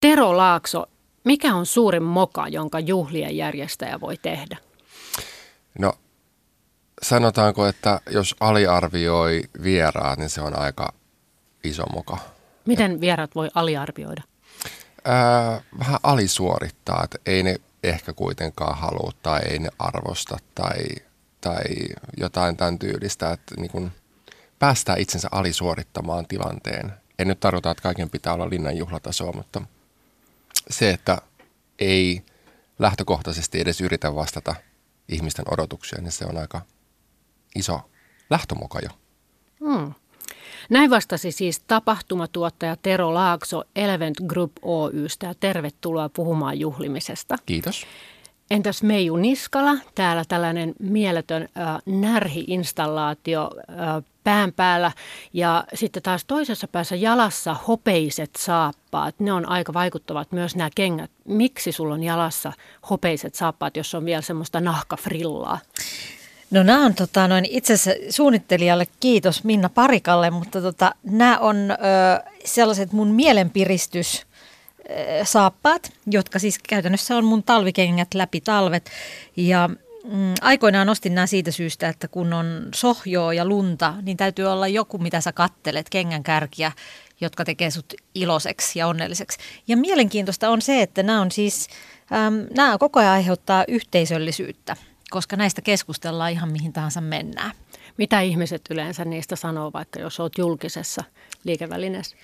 Tero Laakso, mikä on suurin moka, jonka juhlien järjestäjä voi tehdä? No sanotaanko, että jos aliarvioi vieraat, niin se on aika iso moka. Miten vieraat voi aliarvioida? Ää, vähän alisuorittaa, että ei ne ehkä kuitenkaan halua tai ei ne arvosta tai, tai jotain tämän tyylistä, että niin kun päästää itsensä alisuorittamaan tilanteen. En nyt tarkoita, että kaiken pitää olla linnan juhlatasoa, mutta se, että ei lähtökohtaisesti edes yritä vastata ihmisten odotuksia, niin se on aika iso lähtömoka jo. Hmm. Näin vastasi siis tapahtumatuottaja Tero Laakso Elevent Group Oystä ja tervetuloa puhumaan juhlimisesta. Kiitos. Entäs Meiju Niskala, täällä tällainen mieletön äh, närhi-installaatio äh, pään päällä ja sitten taas toisessa päässä jalassa hopeiset saappaat. Ne on aika vaikuttavat myös nämä kengät. Miksi sulla on jalassa hopeiset saappaat, jos on vielä semmoista nahkafrillaa? No nämä on tota, noin, itse asiassa suunnittelijalle kiitos Minna Parikalle, mutta tota, nämä on ö, sellaiset mun mielenpiristys saappaat, jotka siis käytännössä on mun talvikengät läpi talvet. Ja aikoinaan ostin nämä siitä syystä, että kun on sohjoa ja lunta, niin täytyy olla joku, mitä sä kattelet, kengän kärkiä, jotka tekee sut iloiseksi ja onnelliseksi. Ja mielenkiintoista on se, että nämä on siis, äm, nämä koko ajan aiheuttaa yhteisöllisyyttä koska näistä keskustellaan ihan mihin tahansa mennään. Mitä ihmiset yleensä niistä sanoo, vaikka jos olet julkisessa liikevälineessä?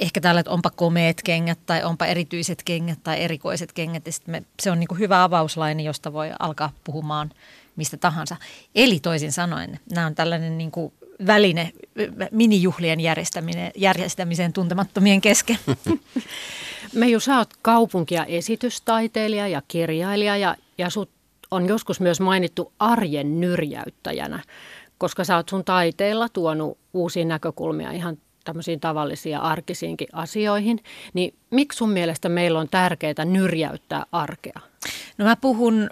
Ehkä täällä, että onpa komeet kengät tai onpa erityiset kengät tai erikoiset kengät. Ja me, se on niin kuin hyvä avauslaini, josta voi alkaa puhumaan mistä tahansa. Eli toisin sanoen, nämä on tällainen niin kuin väline minijuhlien järjestäminen, järjestämiseen tuntemattomien kesken. Meiju, sä oot kaupunki- ja esitystaiteilija ja kirjailija ja, ja sut on joskus myös mainittu arjen nyrjäyttäjänä, koska sä oot sun taiteella tuonut uusia näkökulmia ihan tämmöisiin tavallisiin arkisiinkin asioihin, niin miksi sun mielestä meillä on tärkeää nyrjäyttää arkea? No mä puhun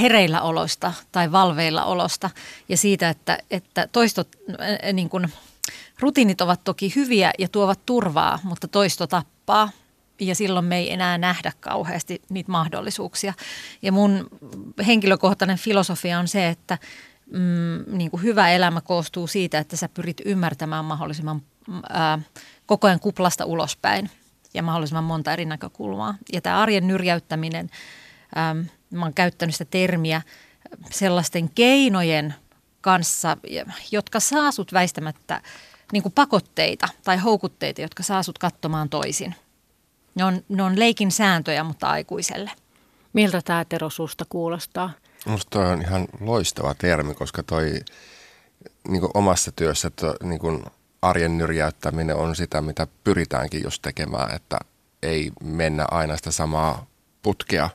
hereillä olosta tai valveilla olosta ja siitä, että, että toistot, niin kun, rutiinit ovat toki hyviä ja tuovat turvaa, mutta toisto tappaa ja silloin me ei enää nähdä kauheasti niitä mahdollisuuksia. Ja mun henkilökohtainen filosofia on se, että mm, niin kuin hyvä elämä koostuu siitä, että sä pyrit ymmärtämään mahdollisimman ää, koko ajan kuplasta ulospäin ja mahdollisimman monta eri näkökulmaa. Ja tämä arjen nyrjäyttäminen, ää, mä oon käyttänyt sitä termiä sellaisten keinojen kanssa, jotka saa sut väistämättä niin kuin pakotteita tai houkutteita, jotka saa sut katsomaan toisin – ne on, ne on leikin sääntöjä, mutta aikuiselle. Miltä tämä Tero susta kuulostaa? Minusta on ihan loistava termi, koska toi niin omassa työssä to, niin arjen nyrjäyttäminen on sitä, mitä pyritäänkin just tekemään, että ei mennä aina sitä samaa putkea,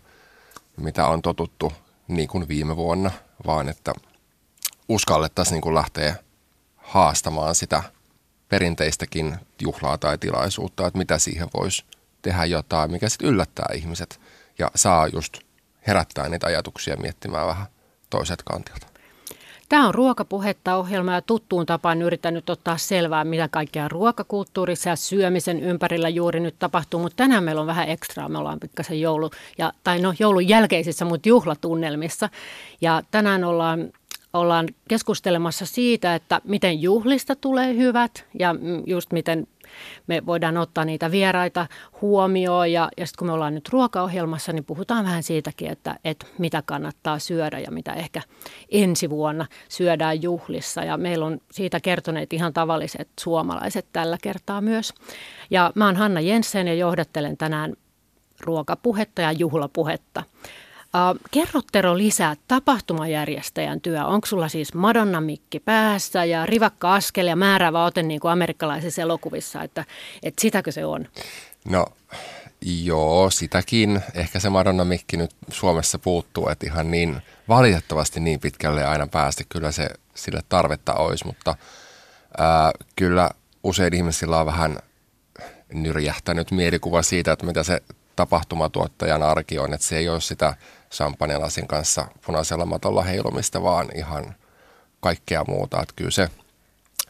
mitä on totuttu niin kuin viime vuonna, vaan että uskallettaisiin niin lähteä haastamaan sitä perinteistäkin juhlaa tai tilaisuutta, että mitä siihen voisi tehdä jotain, mikä sitten yllättää ihmiset ja saa just herättää niitä ajatuksia miettimään vähän toiset kantilta. Tämä on ruokapuhetta ohjelma ja tuttuun tapaan yrittänyt ottaa selvää, mitä kaikkea ruokakulttuurissa ja syömisen ympärillä juuri nyt tapahtuu, mutta tänään meillä on vähän ekstraa. Me ollaan pikkasen joulu, ja, tai no joulun jälkeisissä, mutta juhlatunnelmissa. Ja tänään ollaan ollaan keskustelemassa siitä, että miten juhlista tulee hyvät ja just miten me voidaan ottaa niitä vieraita huomioon ja, ja sitten kun me ollaan nyt ruokaohjelmassa, niin puhutaan vähän siitäkin, että, että mitä kannattaa syödä ja mitä ehkä ensi vuonna syödään juhlissa. Ja meillä on siitä kertoneet ihan tavalliset suomalaiset tällä kertaa myös. Ja mä oon Hanna Jensen ja johdattelen tänään ruokapuhetta ja juhlapuhetta. Kerro Tero lisää tapahtumajärjestäjän työ. Onko sulla siis Madonna-mikki päässä ja rivakka askel ja määräävä ote niin kuin amerikkalaisissa elokuvissa, että, että sitäkö se on? No joo, sitäkin. Ehkä se Madonna-mikki nyt Suomessa puuttuu, että ihan niin valitettavasti niin pitkälle aina päästä. Kyllä se sille tarvetta olisi, mutta ää, kyllä usein ihmisillä on vähän nyrjähtänyt mielikuva siitä, että mitä se tapahtumatuottajan arki on, että se ei ole sitä champagnelasin kanssa punaisella matolla heilumista, vaan ihan kaikkea muuta. Että kyllä se,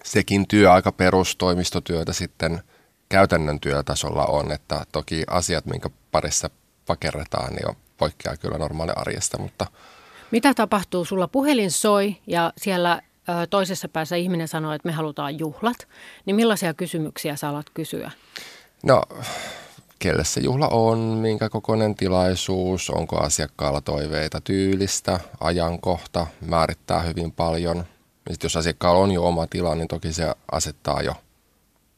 sekin työ, aika perustoimistotyötä sitten käytännön työtasolla on, että toki asiat, minkä parissa pakerretaan, niin on poikkeaa kyllä normaali arjesta, mutta mitä tapahtuu? Sulla puhelin soi ja siellä toisessa päässä ihminen sanoo, että me halutaan juhlat, niin millaisia kysymyksiä sä alat kysyä? No, kelle se juhla on, minkä kokoinen tilaisuus, onko asiakkaalla toiveita tyylistä, ajankohta, määrittää hyvin paljon. Sitten jos asiakkaalla on jo oma tila, niin toki se asettaa jo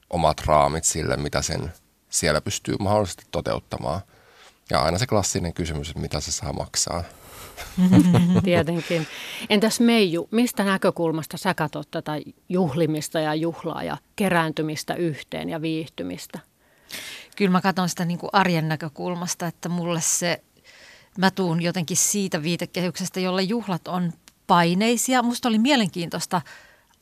omat raamit sille, mitä sen siellä pystyy mahdollisesti toteuttamaan. Ja aina se klassinen kysymys, että mitä se saa maksaa. Tietenkin. Entäs Meiju, mistä näkökulmasta sä katsot tätä juhlimista ja juhlaa ja kerääntymistä yhteen ja viihtymistä? Kyllä mä katson sitä niin kuin arjen näkökulmasta, että mulle se, mä tuun jotenkin siitä viitekehyksestä, jolle juhlat on paineisia. Musta oli mielenkiintoista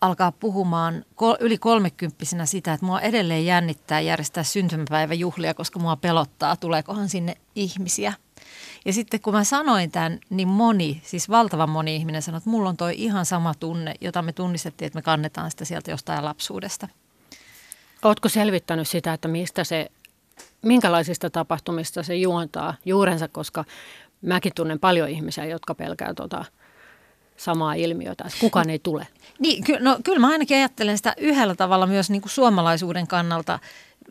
alkaa puhumaan yli kolmekymppisenä sitä, että mua edelleen jännittää järjestää syntymäpäiväjuhlia, koska mua pelottaa, tuleekohan sinne ihmisiä. Ja sitten kun mä sanoin tämän, niin moni, siis valtavan moni ihminen sanoi, että mulla on toi ihan sama tunne, jota me tunnistettiin, että me kannetaan sitä sieltä jostain lapsuudesta. Oletko selvittänyt sitä, että mistä se, minkälaisista tapahtumista se juontaa juurensa, koska mäkin tunnen paljon ihmisiä, jotka pelkää tuota samaa ilmiötä, että kukaan ei tule. Niin, ky- no, kyllä mä ainakin ajattelen sitä yhdellä tavalla myös niin kuin suomalaisuuden kannalta –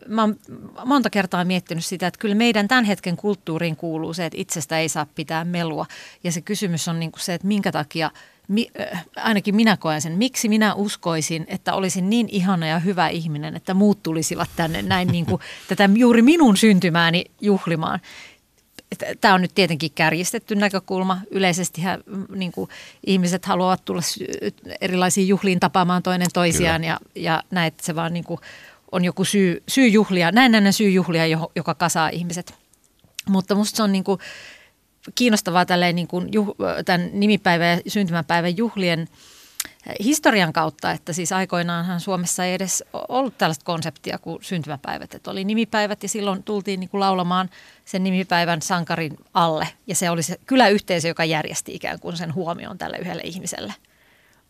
mä oon monta kertaa miettinyt sitä, että kyllä meidän tämän hetken kulttuuriin kuuluu se, että itsestä ei saa pitää melua. Ja se kysymys on niin kuin se, että minkä takia, mi, äh, ainakin minä koen sen, miksi minä uskoisin, että olisin niin ihana ja hyvä ihminen, että muut tulisivat tänne näin niin kuin tätä juuri minun syntymääni juhlimaan. Tämä on nyt tietenkin kärjistetty näkökulma. Yleisesti niin kuin, ihmiset haluavat tulla erilaisiin juhliin tapaamaan toinen toisiaan ja, ja näet se vaan niin kuin, on joku syy, syy juhlia, näennäinen syy juhlia, joka kasaa ihmiset. Mutta musta se on niin kuin kiinnostavaa tälleen niin kuin juh, tämän nimipäivän ja syntymäpäivän juhlien historian kautta, että siis aikoinaanhan Suomessa ei edes ollut tällaista konseptia kuin syntymäpäivät. Että oli nimipäivät ja silloin tultiin niin kuin laulamaan sen nimipäivän sankarin alle. Ja se oli se kyläyhteisö, joka järjesti ikään kuin sen huomioon tälle yhdelle ihmiselle –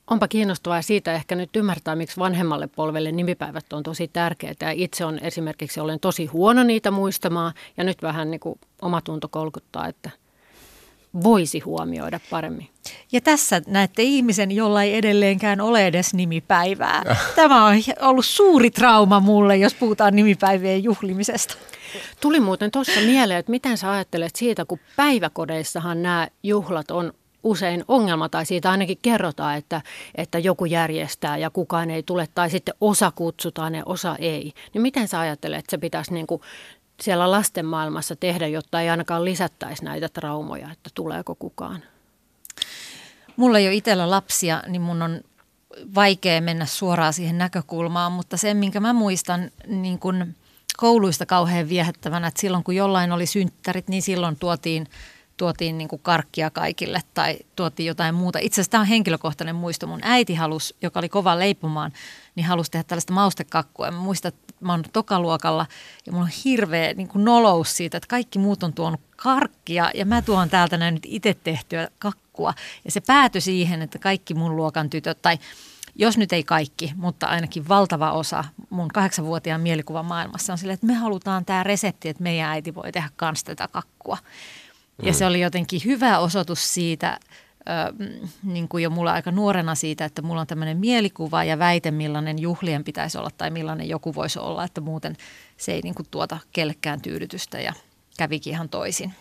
Onpa kiinnostavaa siitä ehkä nyt ymmärtää, miksi vanhemmalle polvelle nimipäivät on tosi tärkeitä. Itse on esimerkiksi, olen tosi huono niitä muistamaan ja nyt vähän niin kuin omatunto kolkuttaa, että voisi huomioida paremmin. Ja tässä näette ihmisen, jolla ei edelleenkään ole edes nimipäivää. Tämä on ollut suuri trauma mulle, jos puhutaan nimipäivien juhlimisesta. Tuli muuten tuossa mieleen, että miten sä ajattelet siitä, kun päiväkodeissahan nämä juhlat on usein ongelma, tai siitä ainakin kerrotaan, että, että joku järjestää ja kukaan ei tule, tai sitten osa kutsutaan ja osa ei. Niin miten sä ajattelet, että se pitäisi niin kuin siellä lasten maailmassa tehdä, jotta ei ainakaan lisättäisi näitä traumoja, että tuleeko kukaan? Mulla ei ole itsellä lapsia, niin mun on vaikea mennä suoraan siihen näkökulmaan, mutta sen, minkä mä muistan niin kun kouluista kauhean viehättävänä, että silloin kun jollain oli synttärit, niin silloin tuotiin tuotiin niin kuin karkkia kaikille tai tuotiin jotain muuta. Itse asiassa tämä on henkilökohtainen muisto. Mun äiti halusi, joka oli kova leipomaan, niin halusi tehdä tällaista maustekakkua. Mä muistan, että mä oon tokaluokalla ja mulla on hirveä niin kuin nolous siitä, että kaikki muut on tuonut karkkia ja mä tuon täältä näin nyt itse tehtyä kakkua. Ja se päätyi siihen, että kaikki mun luokan tytöt tai jos nyt ei kaikki, mutta ainakin valtava osa mun kahdeksanvuotiaan mielikuvan maailmassa on silleen, että me halutaan tämä resepti, että meidän äiti voi tehdä kans tätä kakkua. Ja se oli jotenkin hyvä osoitus siitä, Ö, niin kuin jo mulla aika nuorena siitä, että mulla on tämmöinen mielikuva ja väite, millainen juhlien pitäisi olla tai millainen joku voisi olla, että muuten se ei niin kuin tuota kellekään tyydytystä ja kävikin ihan toisin.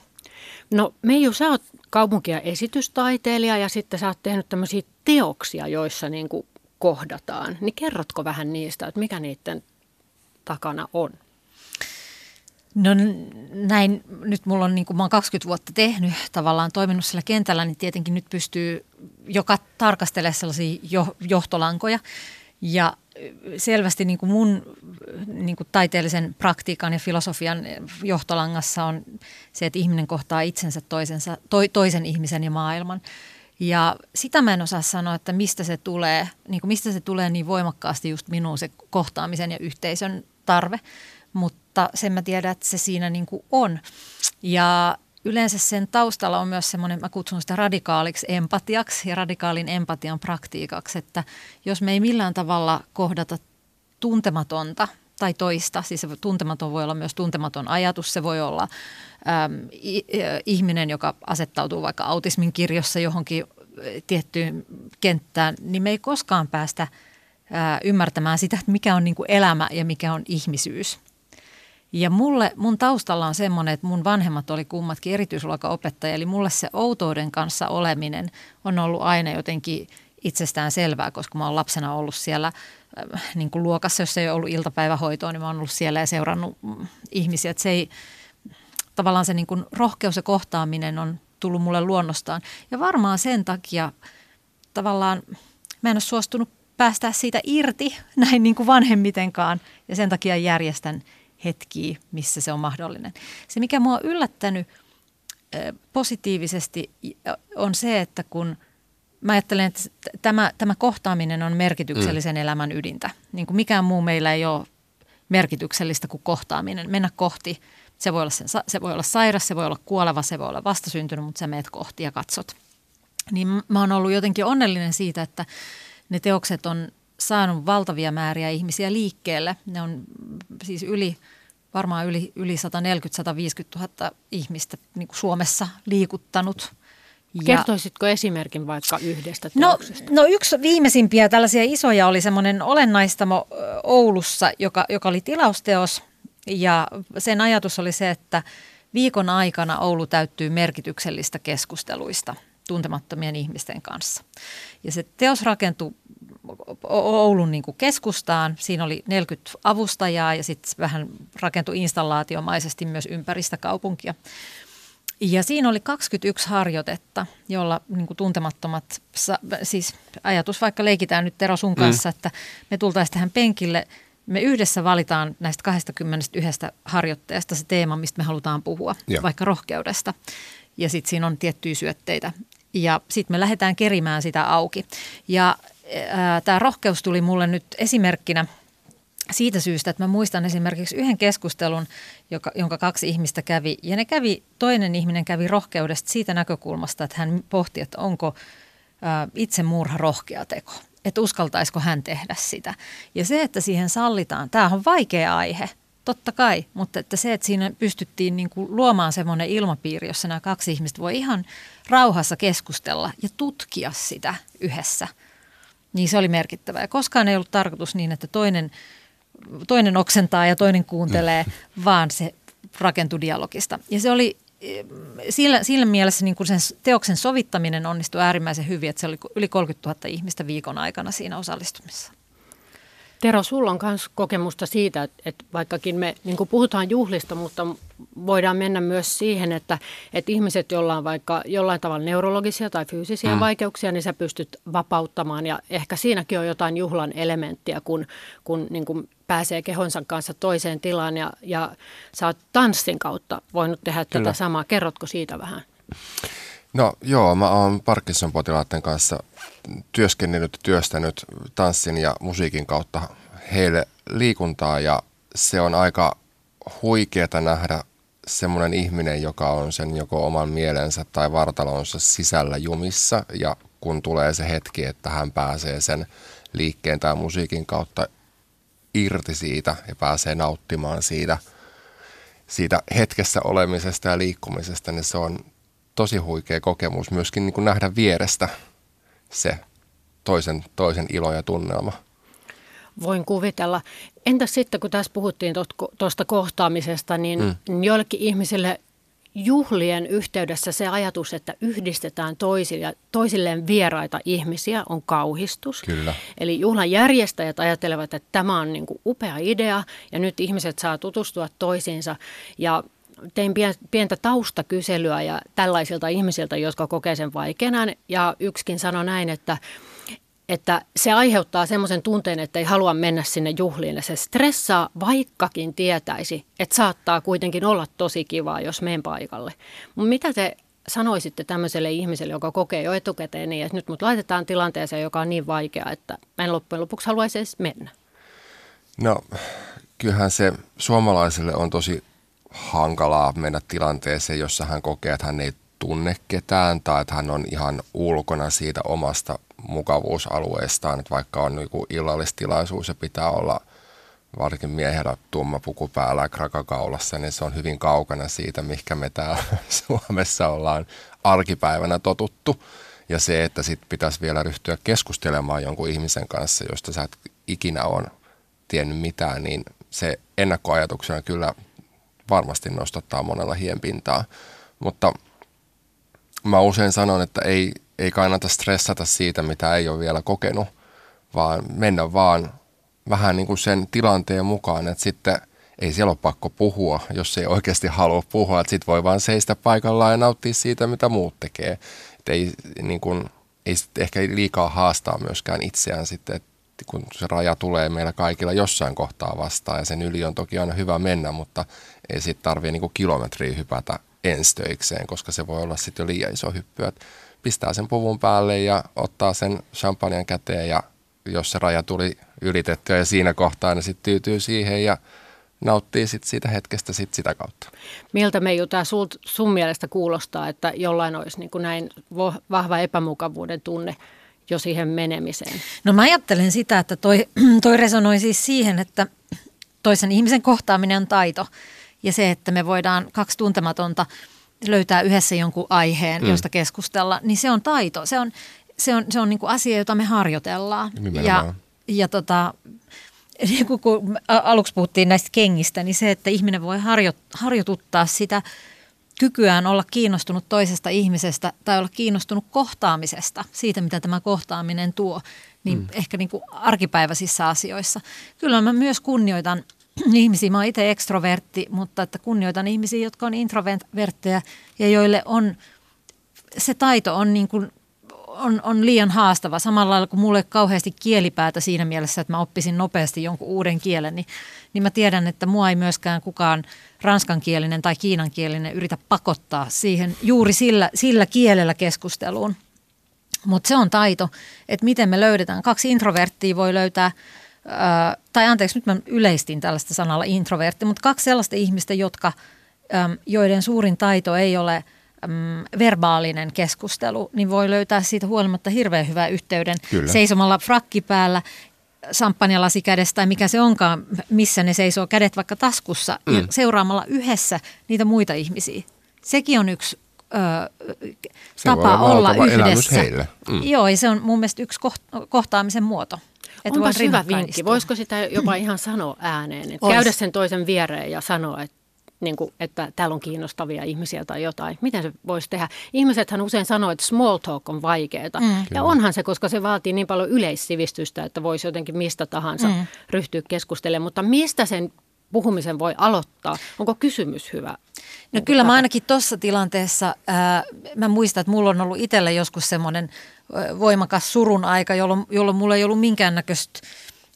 No Meiju, sä oot kaupunkia esitystaiteilija ja sitten sä oot tehnyt tämmöisiä teoksia, joissa niin kuin kohdataan. Niin kerrotko vähän niistä, että mikä niiden takana on? No näin, nyt mulla on, niin kuin mä oon 20 vuotta tehnyt, tavallaan toiminut sillä kentällä, niin tietenkin nyt pystyy joka tarkastelemaan sellaisia jo, johtolankoja. Ja selvästi niin kuin mun niin kuin taiteellisen praktiikan ja filosofian johtolangassa on se, että ihminen kohtaa itsensä toisensa, to, toisen ihmisen ja maailman. Ja sitä mä en osaa sanoa, että mistä se tulee, niin kuin mistä se tulee niin voimakkaasti just minuun se kohtaamisen ja yhteisön tarve mutta sen mä tiedän, että se siinä niin kuin on. Ja yleensä sen taustalla on myös semmoinen, mä kutsun sitä radikaaliksi empatiaksi ja radikaalin empatian praktiikaksi, että jos me ei millään tavalla kohdata tuntematonta tai toista. Siis se tuntematon voi olla myös tuntematon ajatus, se voi olla äm, ihminen, joka asettautuu vaikka autismin kirjossa johonkin tiettyyn kenttään, niin me ei koskaan päästä ää, ymmärtämään sitä, että mikä on niin kuin elämä ja mikä on ihmisyys. Ja mulle, mun taustalla on semmoinen, että mun vanhemmat oli kummatkin erityisluokaopettajia, eli mulle se outouden kanssa oleminen on ollut aina jotenkin itsestään selvää, koska mä oon lapsena ollut siellä äh, niin kuin luokassa, jos ei ollut iltapäivähoitoa, niin mä oon ollut siellä ja seurannut mm, ihmisiä. Että se ei, tavallaan se niin kuin rohkeus ja kohtaaminen on tullut mulle luonnostaan. Ja varmaan sen takia tavallaan mä en ole suostunut päästää siitä irti näin niin kuin vanhemmitenkaan ja sen takia järjestän hetkiä, missä se on mahdollinen. Se, mikä mua on yllättänyt positiivisesti, on se, että kun mä ajattelen, että tämä, tämä kohtaaminen on merkityksellisen mm. elämän ydintä. Niin kuin mikään muu meillä ei ole merkityksellistä kuin kohtaaminen. Mennä kohti, se voi, olla sen, se voi olla sairas, se voi olla kuoleva, se voi olla vastasyntynyt, mutta sä meet kohti ja katsot. Niin mä oon ollut jotenkin onnellinen siitä, että ne teokset on saanut valtavia määriä ihmisiä liikkeelle. Ne on siis yli, varmaan yli, yli 140-150 000 ihmistä niin kuin Suomessa liikuttanut. Ja, Kertoisitko esimerkin vaikka yhdestä no, teoksesta? No, no yksi viimeisimpiä tällaisia isoja oli semmoinen olennaistamo Oulussa, joka, joka oli tilausteos. Ja sen ajatus oli se, että viikon aikana Oulu täyttyy merkityksellistä keskusteluista tuntemattomien ihmisten kanssa. Ja se teos rakentui Oulun niin kuin keskustaan. Siinä oli 40 avustajaa ja sitten vähän rakentui installaatiomaisesti myös ympäristä kaupunkia. Ja siinä oli 21 harjoitetta, jolla niin kuin tuntemattomat, siis ajatus vaikka leikitään nyt Tero sun mm. kanssa, mm. että me tultaisiin tähän penkille, me yhdessä valitaan näistä 21 harjoitteesta se teema, mistä me halutaan puhua, Joo. vaikka rohkeudesta. Ja sitten siinä on tiettyjä syötteitä. Ja sitten me lähdetään kerimään sitä auki. Ja tämä rohkeus tuli mulle nyt esimerkkinä siitä syystä, että mä muistan esimerkiksi yhden keskustelun, joka, jonka kaksi ihmistä kävi. Ja ne kävi, toinen ihminen kävi rohkeudesta siitä näkökulmasta, että hän pohti, että onko ää, itsemurha rohkea teko. Että uskaltaisiko hän tehdä sitä. Ja se, että siihen sallitaan, tämä on vaikea aihe, totta kai, mutta että se, että siinä pystyttiin niin kuin luomaan semmoinen ilmapiiri, jossa nämä kaksi ihmistä voi ihan rauhassa keskustella ja tutkia sitä yhdessä – niin se oli merkittävää. Ja koskaan ei ollut tarkoitus niin, että toinen, toinen oksentaa ja toinen kuuntelee, mm. vaan se rakentui dialogista. Ja se oli sillä, sillä mielessä niin kuin sen teoksen sovittaminen onnistui äärimmäisen hyvin, että se oli yli 30 000 ihmistä viikon aikana siinä osallistumissa. Tero, sulla on myös kokemusta siitä, että, että vaikkakin me niin puhutaan juhlista, mutta voidaan mennä myös siihen, että, että ihmiset, joilla on vaikka jollain tavalla neurologisia tai fyysisiä mm. vaikeuksia, niin sä pystyt vapauttamaan ja ehkä siinäkin on jotain juhlan elementtiä, kun, kun niin kuin pääsee kehonsa kanssa toiseen tilaan ja, ja sä oot tanssin kautta voinut tehdä Kyllä. tätä samaa. Kerrotko siitä vähän? No joo, mä oon Parkinson-potilaiden kanssa työskennellyt ja työstänyt tanssin ja musiikin kautta heille liikuntaa ja se on aika huikeeta nähdä semmoinen ihminen, joka on sen joko oman mielensä tai vartalonsa sisällä jumissa ja kun tulee se hetki, että hän pääsee sen liikkeen tai musiikin kautta irti siitä ja pääsee nauttimaan siitä, siitä hetkessä olemisesta ja liikkumisesta, niin se on tosi huikea kokemus myöskin niin kuin nähdä vierestä se toisen, toisen ilo ja tunnelma. Voin kuvitella. Entäs sitten, kun tässä puhuttiin tuosta kohtaamisesta, niin mm. joillekin ihmisille juhlien yhteydessä se ajatus, että yhdistetään toisille, toisilleen vieraita ihmisiä, on kauhistus. Kyllä. Eli juhlan järjestäjät ajattelevat, että tämä on niin kuin upea idea ja nyt ihmiset saa tutustua toisiinsa. Ja tein pientä taustakyselyä ja tällaisilta ihmisiltä, jotka kokee sen vaikeana. Ja yksikin sanoi näin, että että se aiheuttaa semmoisen tunteen, että ei halua mennä sinne juhliin. Se stressaa, vaikkakin tietäisi, että saattaa kuitenkin olla tosi kivaa, jos menen paikalle. Mutta mitä te sanoisitte tämmöiselle ihmiselle, joka kokee jo etukäteen niin, että nyt mut laitetaan tilanteeseen, joka on niin vaikea, että mä en loppujen lopuksi haluaisi edes mennä? No, kyllähän se suomalaiselle on tosi hankalaa mennä tilanteeseen, jossa hän kokee, että hän ei tunne ketään tai että hän on ihan ulkona siitä omasta mukavuusalueestaan, että vaikka on niin illallistilaisuus ja pitää olla varsinkin miehellä tumma puku päällä ja krakakaulassa, niin se on hyvin kaukana siitä, mikä me täällä Suomessa ollaan arkipäivänä totuttu. Ja se, että sit pitäisi vielä ryhtyä keskustelemaan jonkun ihmisen kanssa, josta sä et ikinä on tiennyt mitään, niin se ennakkoajatuksena kyllä varmasti nostattaa monella hienpintaa. Mutta mä usein sanon, että ei, ei kannata stressata siitä, mitä ei ole vielä kokenut, vaan mennä vaan vähän niin kuin sen tilanteen mukaan, että sitten ei siellä ole pakko puhua, jos ei oikeasti halua puhua, että sitten voi vaan seistä paikallaan ja nauttia siitä, mitä muut tekee. Että ei, niin kuin, ei ehkä liikaa haastaa myöskään itseään sitten, että kun se raja tulee meillä kaikilla jossain kohtaa vastaan ja sen yli on toki aina hyvä mennä, mutta ei sitten tarvitse niin kilometriä hypätä enstöikseen, koska se voi olla sitten jo liian iso hyppy. Että pistää sen puvun päälle ja ottaa sen champagnen käteen ja jos se raja tuli ylitettyä ja siinä kohtaa, niin sitten tyytyy siihen ja nauttii sit siitä hetkestä sit sitä kautta. Miltä Meiju tämä sun mielestä kuulostaa, että jollain olisi niin kuin näin vahva epämukavuuden tunne jo siihen menemiseen? No mä ajattelen sitä, että toi, toi resonoi siis siihen, että toisen ihmisen kohtaaminen on taito ja se, että me voidaan kaksi tuntematonta löytää yhdessä jonkun aiheen, mm. josta keskustella, niin se on taito. Se on, se on, se on niin kuin asia, jota me harjoitellaan. Nimenomaan. Ja, ja tota, niin kuin kun aluksi puhuttiin näistä kengistä, niin se, että ihminen voi harjo, harjoituttaa sitä kykyään olla kiinnostunut toisesta ihmisestä tai olla kiinnostunut kohtaamisesta, siitä mitä tämä kohtaaminen tuo, niin mm. ehkä niin kuin arkipäiväisissä asioissa. Kyllä mä myös kunnioitan ihmisiä, mä oon itse ekstrovertti, mutta että kunnioitan ihmisiä, jotka on introvertteja ja joille on, se taito on niin kuin on, on liian haastava. Samalla lailla kuin mulle kauheasti kielipäätä siinä mielessä, että mä oppisin nopeasti jonkun uuden kielen, niin, niin mä tiedän, että mua ei myöskään kukaan ranskankielinen tai kiinankielinen yritä pakottaa siihen juuri sillä, sillä kielellä keskusteluun. Mutta se on taito, että miten me löydetään. Kaksi introverttia voi löytää, tai anteeksi, nyt mä yleistin tällaista sanalla introvertti, mutta kaksi sellaista ihmistä, jotka, joiden suurin taito ei ole – verbaalinen keskustelu, niin voi löytää siitä huolimatta hirveän hyvää yhteyden Kyllä. seisomalla frakki päällä, samppanjalasi kädessä tai mikä se onkaan, missä ne seisoo kädet vaikka taskussa mm. ja seuraamalla yhdessä niitä muita ihmisiä. Sekin on yksi ö, se tapa olla yhdessä. Heille. Mm. Joo, ja se on mun mielestä yksi kohtaamisen muoto. Että Onpas hyvä vinkki. Voisiko sitä jopa ihan sanoa ääneen? Että käydä sen toisen viereen ja sanoa, että niin kuin, että täällä on kiinnostavia ihmisiä tai jotain. Miten se voisi tehdä? Ihmisethän usein sanoo, että small talk on vaikeaa. Mm. Ja onhan se, koska se vaatii niin paljon yleissivistystä, että voisi jotenkin mistä tahansa mm. ryhtyä keskustelemaan. Mutta mistä sen puhumisen voi aloittaa? Onko kysymys hyvä? No kyllä mä ainakin tuossa tilanteessa, ää, mä muistan, että mulla on ollut itsellä joskus semmoinen voimakas surun aika, jolloin, jolloin mulla ei ollut minkäännäköistä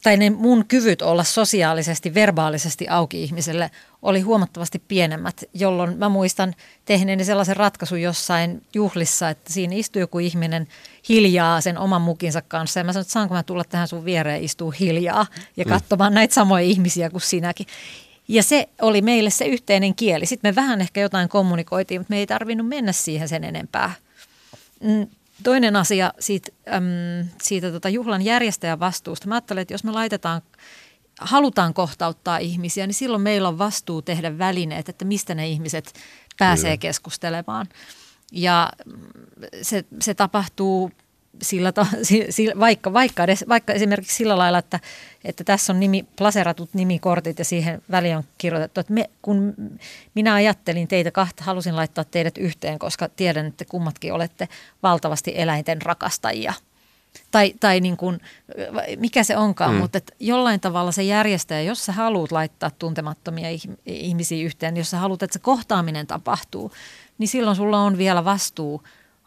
tai ne mun kyvyt olla sosiaalisesti, verbaalisesti auki ihmiselle oli huomattavasti pienemmät, jolloin mä muistan tehneeni sellaisen ratkaisun jossain juhlissa, että siinä istui joku ihminen hiljaa sen oman mukinsa kanssa ja mä sanoin, että saanko mä tulla tähän sun viereen istuu hiljaa ja mm. katsomaan mm. näitä samoja ihmisiä kuin sinäkin. Ja se oli meille se yhteinen kieli. Sitten me vähän ehkä jotain kommunikoitiin, mutta me ei tarvinnut mennä siihen sen enempää. Toinen asia siitä, äm, siitä tota juhlan järjestäjän vastuusta. Mä ajattelen, että jos me laitetaan, halutaan kohtauttaa ihmisiä, niin silloin meillä on vastuu tehdä välineet, että mistä ne ihmiset pääsee Kyllä. keskustelemaan. Ja se, se tapahtuu sillä ta, sillä, vaikka, vaikka, edes, vaikka esimerkiksi sillä lailla, että, että tässä on nimi, plaseratut nimikortit ja siihen väliin on kirjoitettu, että me, kun minä ajattelin teitä kahta, halusin laittaa teidät yhteen, koska tiedän, että kummatkin olette valtavasti eläinten rakastajia. Tai, tai niin kuin, mikä se onkaan, mm. mutta että jollain tavalla se järjestäjä, jos sä haluat laittaa tuntemattomia ihmisiä yhteen, jos sä haluat, että se kohtaaminen tapahtuu, niin silloin sulla on vielä vastuu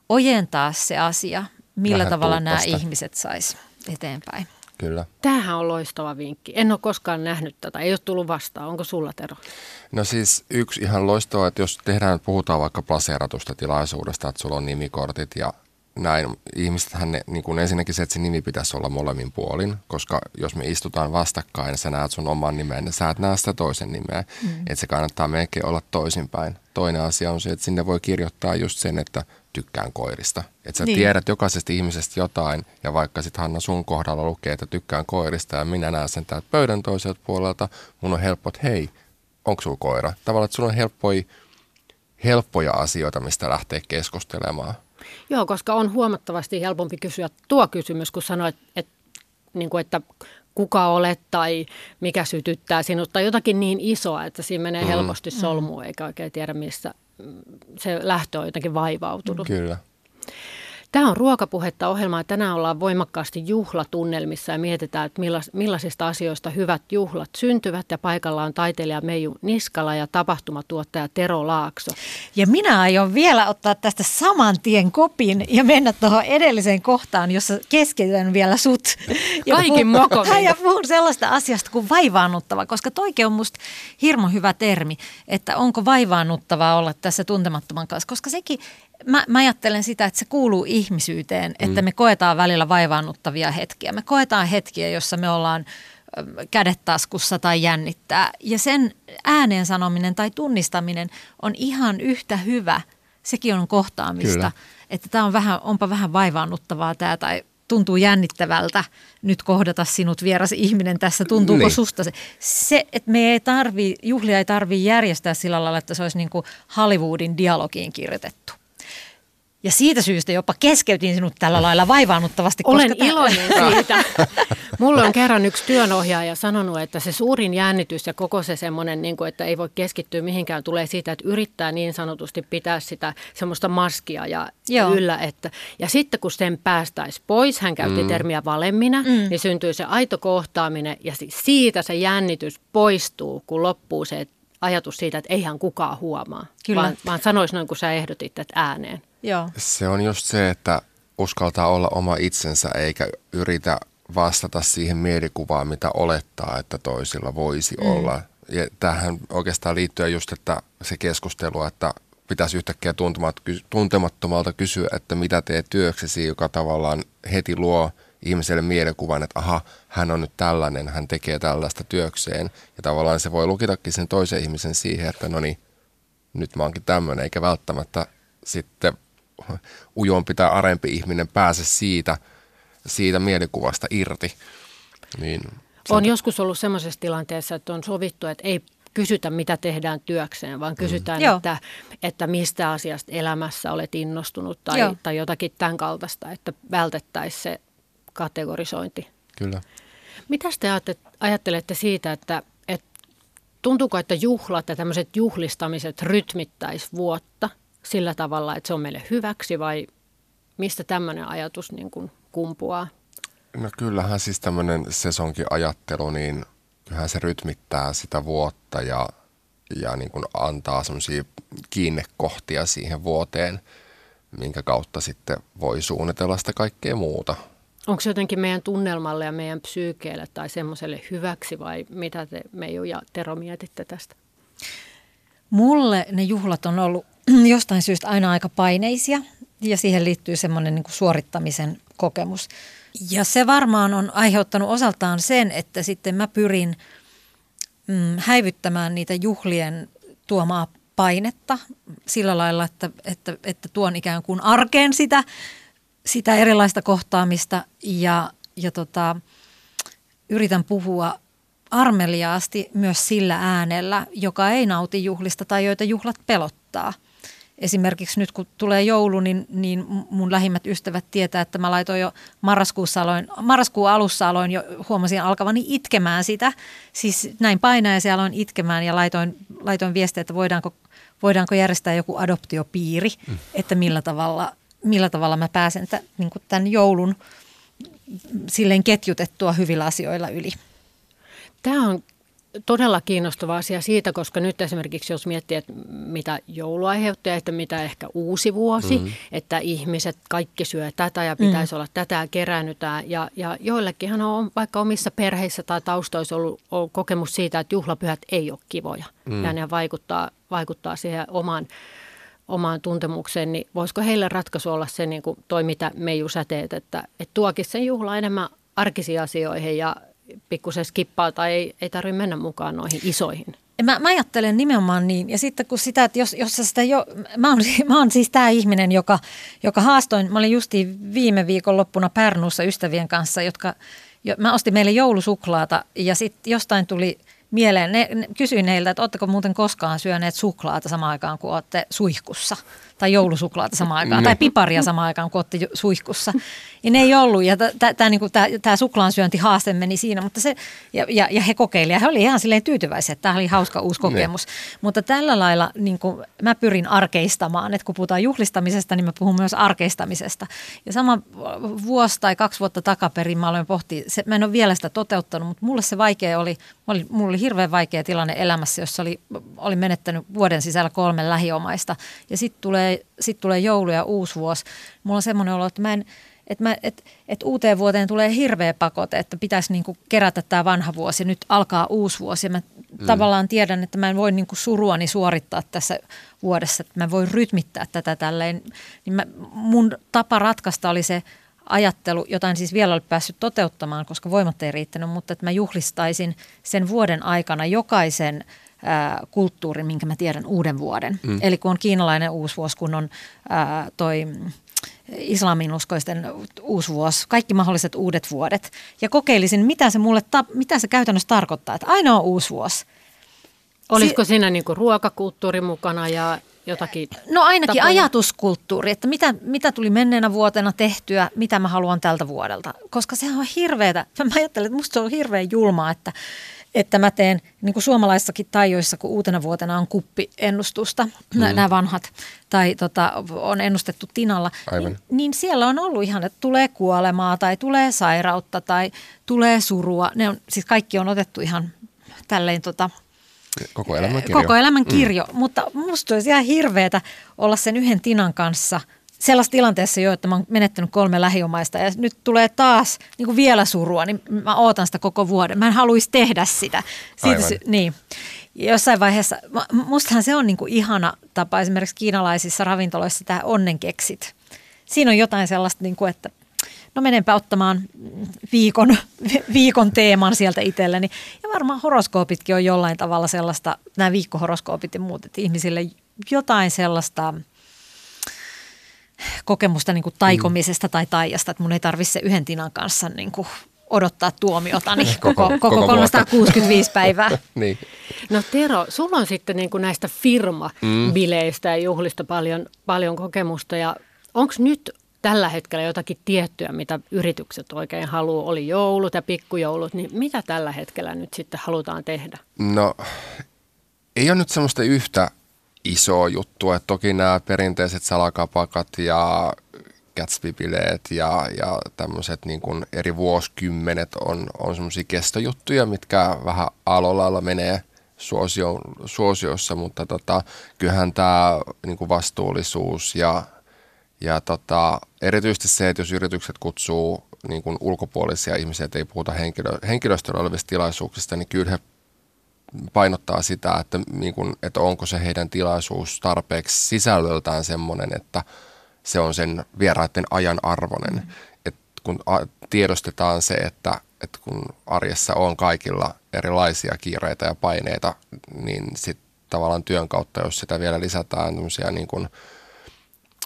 ojentaa se asia – millä Vähän tavalla nämä ihmiset sais eteenpäin. Kyllä. Tämähän on loistava vinkki. En ole koskaan nähnyt tätä. Ei ole tullut vastaan. Onko sulla, Tero? No siis yksi ihan loistava, että jos tehdään, puhutaan vaikka plaseeratusta tilaisuudesta, että sulla on nimikortit ja näin. Ihmisethän ne, niin kuin ensinnäkin se, että se nimi pitäisi olla molemmin puolin, koska jos me istutaan vastakkain, sä näet sun oman nimen, niin sä et näe sitä toisen nimeä. Mm. Että se kannattaa melkein olla toisinpäin. Toinen asia on se, että sinne voi kirjoittaa just sen, että tykkään koirista. Että sä niin. tiedät jokaisesta ihmisestä jotain, ja vaikka sitten Hanna sun kohdalla lukee, että tykkään koirista, ja minä näen sen täältä pöydän toiselta puolelta, mun on helppo, että hei, onko sulla koira? Tavallaan, että sulla on helppoja, helppoja asioita, mistä lähtee keskustelemaan. Joo, koska on huomattavasti helpompi kysyä tuo kysymys, kun sanoit, että, niin kuin, että kuka olet tai mikä sytyttää sinut tai jotakin niin isoa, että siinä menee mm. helposti solmuun eikä oikein tiedä, missä se lähtö on jotenkin vaivautunut. Kyllä. Tämä on ruokapuhetta ohjelma. Tänään ollaan voimakkaasti juhlatunnelmissa ja mietitään, että millaisista asioista hyvät juhlat syntyvät. Ja paikalla on taiteilija Meiju Niskala ja tapahtumatuottaja Tero Laakso. Ja minä aion vielä ottaa tästä saman tien kopin ja mennä tuohon edelliseen kohtaan, jossa keskityn vielä sut. Kaikin mokomin. Ja puhun sellaista asiasta kuin vaivaannuttava, koska toikin on musta hirmo hyvä termi, että onko vaivaannuttavaa olla tässä tuntemattoman kanssa, koska sekin mä, mä ajattelen sitä, että se kuuluu ihmisyyteen, että mm. me koetaan välillä vaivaannuttavia hetkiä. Me koetaan hetkiä, jossa me ollaan kädet taskussa tai jännittää. Ja sen ääneen sanominen tai tunnistaminen on ihan yhtä hyvä. Sekin on kohtaamista. Kyllä. Että tämä on vähän, onpa vähän vaivaannuttavaa tämä tai tuntuu jännittävältä nyt kohdata sinut vieras ihminen tässä, tuntuuko niin. susta se? Se, että me ei tarvi, juhlia ei tarvitse järjestää sillä lailla, että se olisi niin kuin Hollywoodin dialogiin kirjoitettu. Ja siitä syystä jopa keskeytin sinut tällä lailla vaivaannuttavasti. Olen koska iloinen tämän... siitä. Mulla on kerran yksi työnohjaaja sanonut, että se suurin jännitys ja koko se semmoinen, niin että ei voi keskittyä mihinkään, tulee siitä, että yrittää niin sanotusti pitää sitä semmoista maskia ja Joo. yllä. Että, ja sitten kun sen päästäisi pois, hän käytti mm. termiä valemmina, mm. niin syntyy se aito kohtaaminen ja siitä se jännitys poistuu, kun loppuu se ajatus siitä, että eihän kukaan huomaa, Kyllä. vaan, vaan sanoisi noin kuin sä ehdotit, että ääneen. Joo. Se on just se, että uskaltaa olla oma itsensä eikä yritä vastata siihen mielikuvaan, mitä olettaa, että toisilla voisi mm. olla. Ja tähän oikeastaan liittyy just, että se keskustelu, että pitäisi yhtäkkiä tuntemattomalta kysyä, että mitä teet työksesi, joka tavallaan heti luo ihmiselle mielikuvan, että aha, hän on nyt tällainen, hän tekee tällaista työkseen. Ja tavallaan se voi lukitakin sen toisen ihmisen siihen, että no niin, nyt mä oonkin tämmöinen, eikä välttämättä sitten ujompi tai arempi ihminen pääse siitä, siitä mielikuvasta irti. Niin on joskus ollut sellaisessa tilanteessa, että on sovittu, että ei kysytä, mitä tehdään työkseen, vaan mm. kysytään, mm. että, että mistä asiasta elämässä olet innostunut tai, tai jotakin tämän kaltaista, että vältettäisiin se kategorisointi. Kyllä. Mitä te ajattelette siitä, että, että tuntuuko, että juhlat ja tämmöiset juhlistamiset rytmittäisi vuotta sillä tavalla, että se on meille hyväksi vai mistä tämmöinen ajatus niin kuin kumpuaa? No kyllähän siis tämmöinen sesonkin ajattelu, niin kyllähän se rytmittää sitä vuotta ja, ja niin kuin antaa semmoisia kiinnekohtia siihen vuoteen, minkä kautta sitten voi suunnitella sitä kaikkea muuta. Onko se jotenkin meidän tunnelmalle ja meidän psyykeelle tai semmoiselle hyväksi vai mitä te Meiju ja Tero mietitte tästä? Mulle ne juhlat on ollut jostain syystä aina aika paineisia ja siihen liittyy semmoinen niin suorittamisen kokemus. Ja se varmaan on aiheuttanut osaltaan sen, että sitten mä pyrin mm, häivyttämään niitä juhlien tuomaa painetta sillä lailla, että, että, että tuon ikään kuin arkeen sitä, sitä erilaista kohtaamista ja, ja tota, yritän puhua armeliaasti myös sillä äänellä, joka ei nauti juhlista tai joita juhlat pelottaa – esimerkiksi nyt kun tulee joulu, niin, niin mun lähimmät ystävät tietää, että mä laitoin jo marraskuussa aloin, marraskuun alussa aloin jo, huomasin alkavani itkemään sitä. Siis näin painajaisia aloin itkemään ja laitoin, laitoin viestiä, että voidaanko, voidaanko järjestää joku adoptiopiiri, mm. että millä tavalla, millä tavalla mä pääsen t- niin tämän joulun silleen ketjutettua hyvillä asioilla yli. Tämä on todella kiinnostava asia siitä, koska nyt esimerkiksi jos miettii, että mitä joulu aiheuttaa, että mitä ehkä uusi vuosi, mm-hmm. että ihmiset kaikki syö tätä ja pitäisi mm. olla tätä ja keräännytään. Ja, ja joillekinhan on vaikka omissa perheissä tai taustoissa ollut, ollut kokemus siitä, että juhlapyhät ei ole kivoja mm. ja ne vaikuttaa, vaikuttaa siihen omaan omaan tuntemukseen, niin voisiko heille ratkaisu olla se niin kuin toi, mitä Meiju sä teet, että, että tuokin sen juhla enemmän arkisiin asioihin ja pikkusen skippaa tai ei, ei tarvitse mennä mukaan noihin isoihin? Mä, mä ajattelen nimenomaan niin. Ja sitten kun sitä, että jos, jos sitä jo, mä oon, mä oon siis tämä ihminen, joka, joka haastoin, mä olin justiin viime viikon loppuna Pärnuussa ystävien kanssa, jotka, jo, mä ostin meille joulusuklaata ja sitten jostain tuli mieleen, ne, ne, kysyin heiltä, että oletteko muuten koskaan syöneet suklaata samaan aikaan kuin olette suihkussa tai joulusuklaata samaan aikaan, tai piparia samaan aikaan, kun suihkussa. Ja ne ei ollut, ja tämä niinku, suklaansyöntihaaste meni siinä, mutta se, ja, ja, ja he kokeilivat, ja he olivat ihan silleen tyytyväisiä, että tämä oli hauska uusi kokemus. Ne. Mutta tällä lailla niin kuin, mä pyrin arkeistamaan, että kun puhutaan juhlistamisesta, niin mä puhun myös arkeistamisesta. Ja sama vuosi tai kaksi vuotta takaperin mä olen pohti, se, mä en ole vielä sitä toteuttanut, mutta mulle se vaikea oli, oli mulla oli hirveän vaikea tilanne elämässä, jossa oli, oli menettänyt vuoden sisällä kolme lähiomaista, ja sitten tulee tulee, sit tulee joulu ja uusi vuosi. Mulla on semmoinen olo, että mä en, että, mä, että, että uuteen vuoteen tulee hirveä pakote, että pitäisi niin kuin kerätä tämä vanha vuosi ja nyt alkaa uusi vuosi. Ja mä mm. tavallaan tiedän, että mä en voi niin kuin suruani suorittaa tässä vuodessa, että mä voin rytmittää tätä tälleen. Niin mä, mun tapa ratkaista oli se ajattelu, jota en siis vielä ole päässyt toteuttamaan, koska voimat ei riittänyt, mutta että mä juhlistaisin sen vuoden aikana jokaisen – ää, kulttuurin, minkä mä tiedän uuden vuoden. Mm. Eli kun on kiinalainen vuosi, kun on ää, toi islaminuskoisten vuosi, kaikki mahdolliset uudet vuodet. Ja kokeilisin, mitä se mulle, ta- mitä se käytännössä tarkoittaa, että aina on vuosi. Olisiko si- siinä niinku ruokakulttuuri mukana ja jotakin No ainakin tapoja? ajatuskulttuuri, että mitä, mitä tuli menneenä vuotena tehtyä, mitä mä haluan tältä vuodelta. Koska sehän on hirveetä. Mä ajattelen, että musta se on hirveän julmaa, että että mä teen niin kuin suomalaissakin tajoissa, kun uutena vuotena on kuppiennustusta, mm. nämä vanhat, tai tota, on ennustettu Tinalla, niin, niin siellä on ollut ihan, että tulee kuolemaa tai tulee sairautta tai tulee surua. Ne on, siis kaikki on otettu ihan tälleen tota, Koko elämän kirjo. Koko elämän kirjo, mm. mutta musta olisi ihan hirveetä olla sen yhden Tinan kanssa – sellaisessa tilanteessa jo, että mä oon menettänyt kolme lähiomaista ja nyt tulee taas niin kuin vielä surua, niin mä ootan sitä koko vuoden. Mä en haluaisi tehdä sitä. Siitä, sy- niin. Jossain vaiheessa, mustahan se on niin kuin ihana tapa esimerkiksi kiinalaisissa ravintoloissa tämä onnenkeksit. Siinä on jotain sellaista, niin kuin, että no menenpä ottamaan viikon, viikon teeman sieltä itselleni. Ja varmaan horoskoopitkin on jollain tavalla sellaista, nämä viikkohoroskoopit ja muut, että ihmisille jotain sellaista – kokemusta niin kuin taikomisesta mm. tai taijasta, että mun ei tarvitse se yhden tinan kanssa niin kuin odottaa tuomiota niin koko, koko, koko 365 päivää. niin. No Tero, sulla on sitten niin kuin näistä firmabileistä mm. ja juhlista paljon, paljon kokemusta ja onko nyt tällä hetkellä jotakin tiettyä, mitä yritykset oikein haluaa, oli joulut ja pikkujoulut, niin mitä tällä hetkellä nyt sitten halutaan tehdä? No ei ole nyt semmoista yhtä iso juttu. että toki nämä perinteiset salakapakat ja Gatsby-bileet ja, ja tämmöiset niin eri vuosikymmenet on, on semmoisia kestojuttuja, mitkä vähän alolailla menee suosio, suosiossa, mutta tota, kyllähän tämä niin vastuullisuus ja, ja tota, erityisesti se, että jos yritykset kutsuu niin ulkopuolisia ihmisiä, että ei puhuta henkilö, henkilöstöllä olevista tilaisuuksista, niin kyllä he painottaa sitä, että, niin kuin, että onko se heidän tilaisuus tarpeeksi sisällöltään semmoinen, että se on sen vieraiden ajan arvoinen. Mm. Et kun tiedostetaan se, että, että kun arjessa on kaikilla erilaisia kiireitä ja paineita, niin sitten tavallaan työn kautta, jos sitä vielä lisätään niin kuin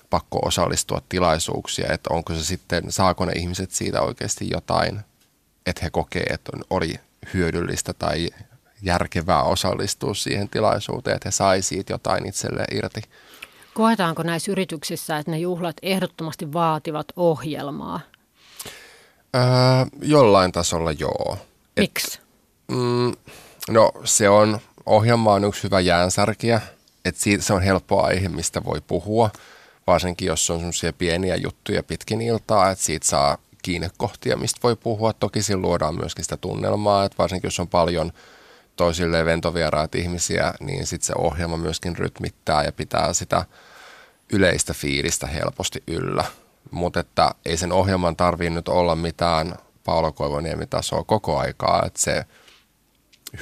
pakko osallistua tilaisuuksia, että onko se sitten, saako ne ihmiset siitä oikeasti jotain, että he kokee, että oli hyödyllistä tai järkevää osallistua siihen tilaisuuteen, että he sai siitä jotain itselleen irti. Koetaanko näissä yrityksissä, että ne juhlat ehdottomasti vaativat ohjelmaa? Öö, jollain tasolla joo. Miksi? Mm, no se on, ohjelma on yksi hyvä jäänsärkiä, että siitä, se on helppo aihe, mistä voi puhua, varsinkin jos on sellaisia pieniä juttuja pitkin iltaa, että siitä saa kiinnekohtia, mistä voi puhua. Toki siinä luodaan myöskin sitä tunnelmaa, että varsinkin jos on paljon – toisille ventovieraat ihmisiä, niin sitten se ohjelma myöskin rytmittää ja pitää sitä yleistä fiilistä helposti yllä. Mutta että ei sen ohjelman tarvii nyt olla mitään Paolo Koivoniemi tasoa koko aikaa, että se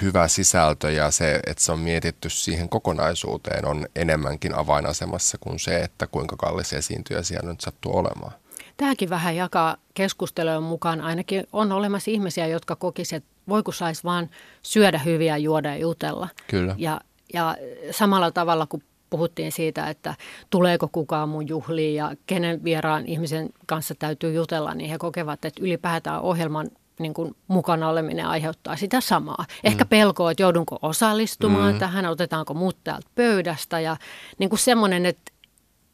hyvä sisältö ja se, että se on mietitty siihen kokonaisuuteen on enemmänkin avainasemassa kuin se, että kuinka kallis esiintyjä siellä nyt sattuu olemaan. Tämäkin vähän jakaa keskustelujen mukaan. Ainakin on olemassa ihmisiä, jotka kokisivat, voi kun saisi vaan syödä hyviä, juoda ja jutella. Kyllä. Ja, ja samalla tavalla kuin puhuttiin siitä, että tuleeko kukaan mun juhliin ja kenen vieraan ihmisen kanssa täytyy jutella, niin he kokevat, että ylipäätään ohjelman niin kuin mukana oleminen aiheuttaa sitä samaa. Ehkä mm. pelkoa, että joudunko osallistumaan mm. tähän, otetaanko muut täältä pöydästä ja niin kuin semmoinen, että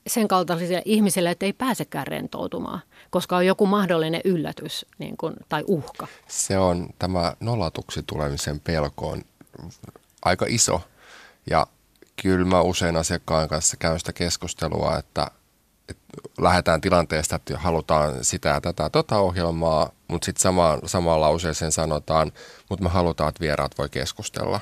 sen kaltaisille ihmisille, että ei pääsekään rentoutumaan, koska on joku mahdollinen yllätys niin kuin, tai uhka. Se on tämä nollatuksi tulemisen pelko on aika iso ja kyllä mä usein asiakkaan kanssa käyn sitä keskustelua, että, että lähdetään tilanteesta, että halutaan sitä ja tätä tota ohjelmaa, mutta sitten sama, samaan lauseeseen sanotaan, mutta me halutaan, että vieraat voi keskustella.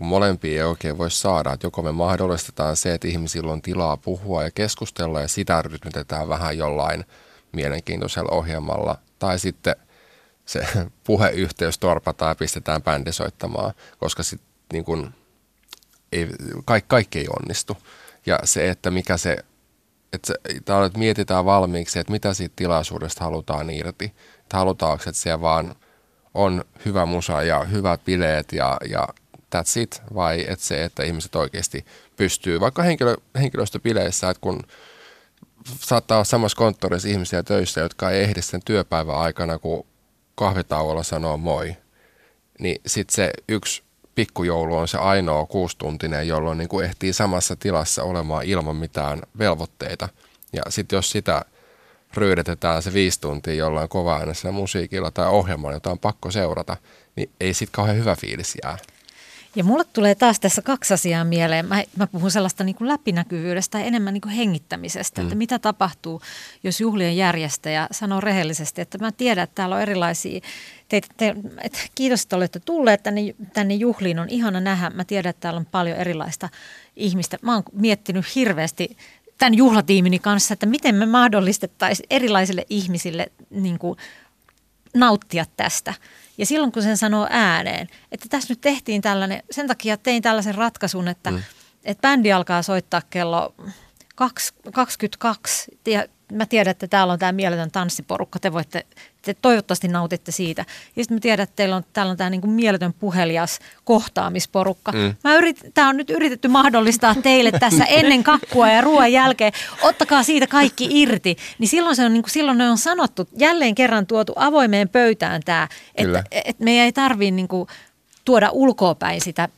Molempia ei oikein voi saada, että joko me mahdollistetaan se, että ihmisillä on tilaa puhua ja keskustella ja sitä rytmitetään vähän jollain mielenkiintoisella ohjelmalla, tai sitten se puheyhteys torpataan ja pistetään bändi soittamaan, koska sitten niin kun, ei, kaikki, kaikki ei onnistu. Ja se, että mikä se, että, se, että mietitään valmiiksi, että mitä siitä tilaisuudesta halutaan irti. Että halutaanko, että siellä vaan on hyvä musa ja hyvät bileet ja, ja that's it, vai että se, että ihmiset oikeasti pystyy, vaikka henkilö, henkilöstöbileissä, että kun saattaa olla samassa konttorissa ihmisiä töissä, jotka ei ehdi sen työpäivän aikana, kun kahvitauolla sanoo moi, niin sitten se yksi pikkujoulu on se ainoa kuustuntinen, jolloin niin kuin ehtii samassa tilassa olemaan ilman mitään velvoitteita. Ja sitten jos sitä ryydetetään se viisi tuntia jollain kova musiikilla tai ohjelmalla, jota on pakko seurata, niin ei sitten kauhean hyvä fiilis jää. Ja mulle tulee taas tässä kaksi asiaa mieleen. Mä, mä puhun sellaista niin kuin läpinäkyvyydestä ja enemmän niin kuin hengittämisestä, mm. että mitä tapahtuu, jos juhlien järjestäjä sanoo rehellisesti, että mä tiedän, että täällä on erilaisia, te, te, et, kiitos, että olette tulleet tänne, tänne juhliin, on ihana nähdä. Mä tiedän, että täällä on paljon erilaista ihmistä. Mä oon miettinyt hirveästi tämän juhlatiimini kanssa, että miten me mahdollistettaisiin erilaisille ihmisille niin kuin, nauttia tästä. Ja silloin kun sen sanoo ääneen, että tässä nyt tehtiin tällainen, sen takia tein tällaisen ratkaisun, että, mm. että bändi alkaa soittaa kello 22 ja mä tiedän, että täällä on tämä mieletön tanssiporukka, te voitte, te toivottavasti nautitte siitä. Ja sitten mä tiedän, että teillä on, täällä on tämä niinku mieletön puhelias kohtaamisporukka. Mm. Mä yrit, tämä on nyt yritetty mahdollistaa teille tässä ennen kakkua ja ruoan jälkeen. Ottakaa siitä kaikki irti. Niin silloin, se on, niinku, silloin ne on sanottu, jälleen kerran tuotu avoimeen pöytään tämä, että et meidän ei tarvitse niinku, tuoda ulkoopäin sitä,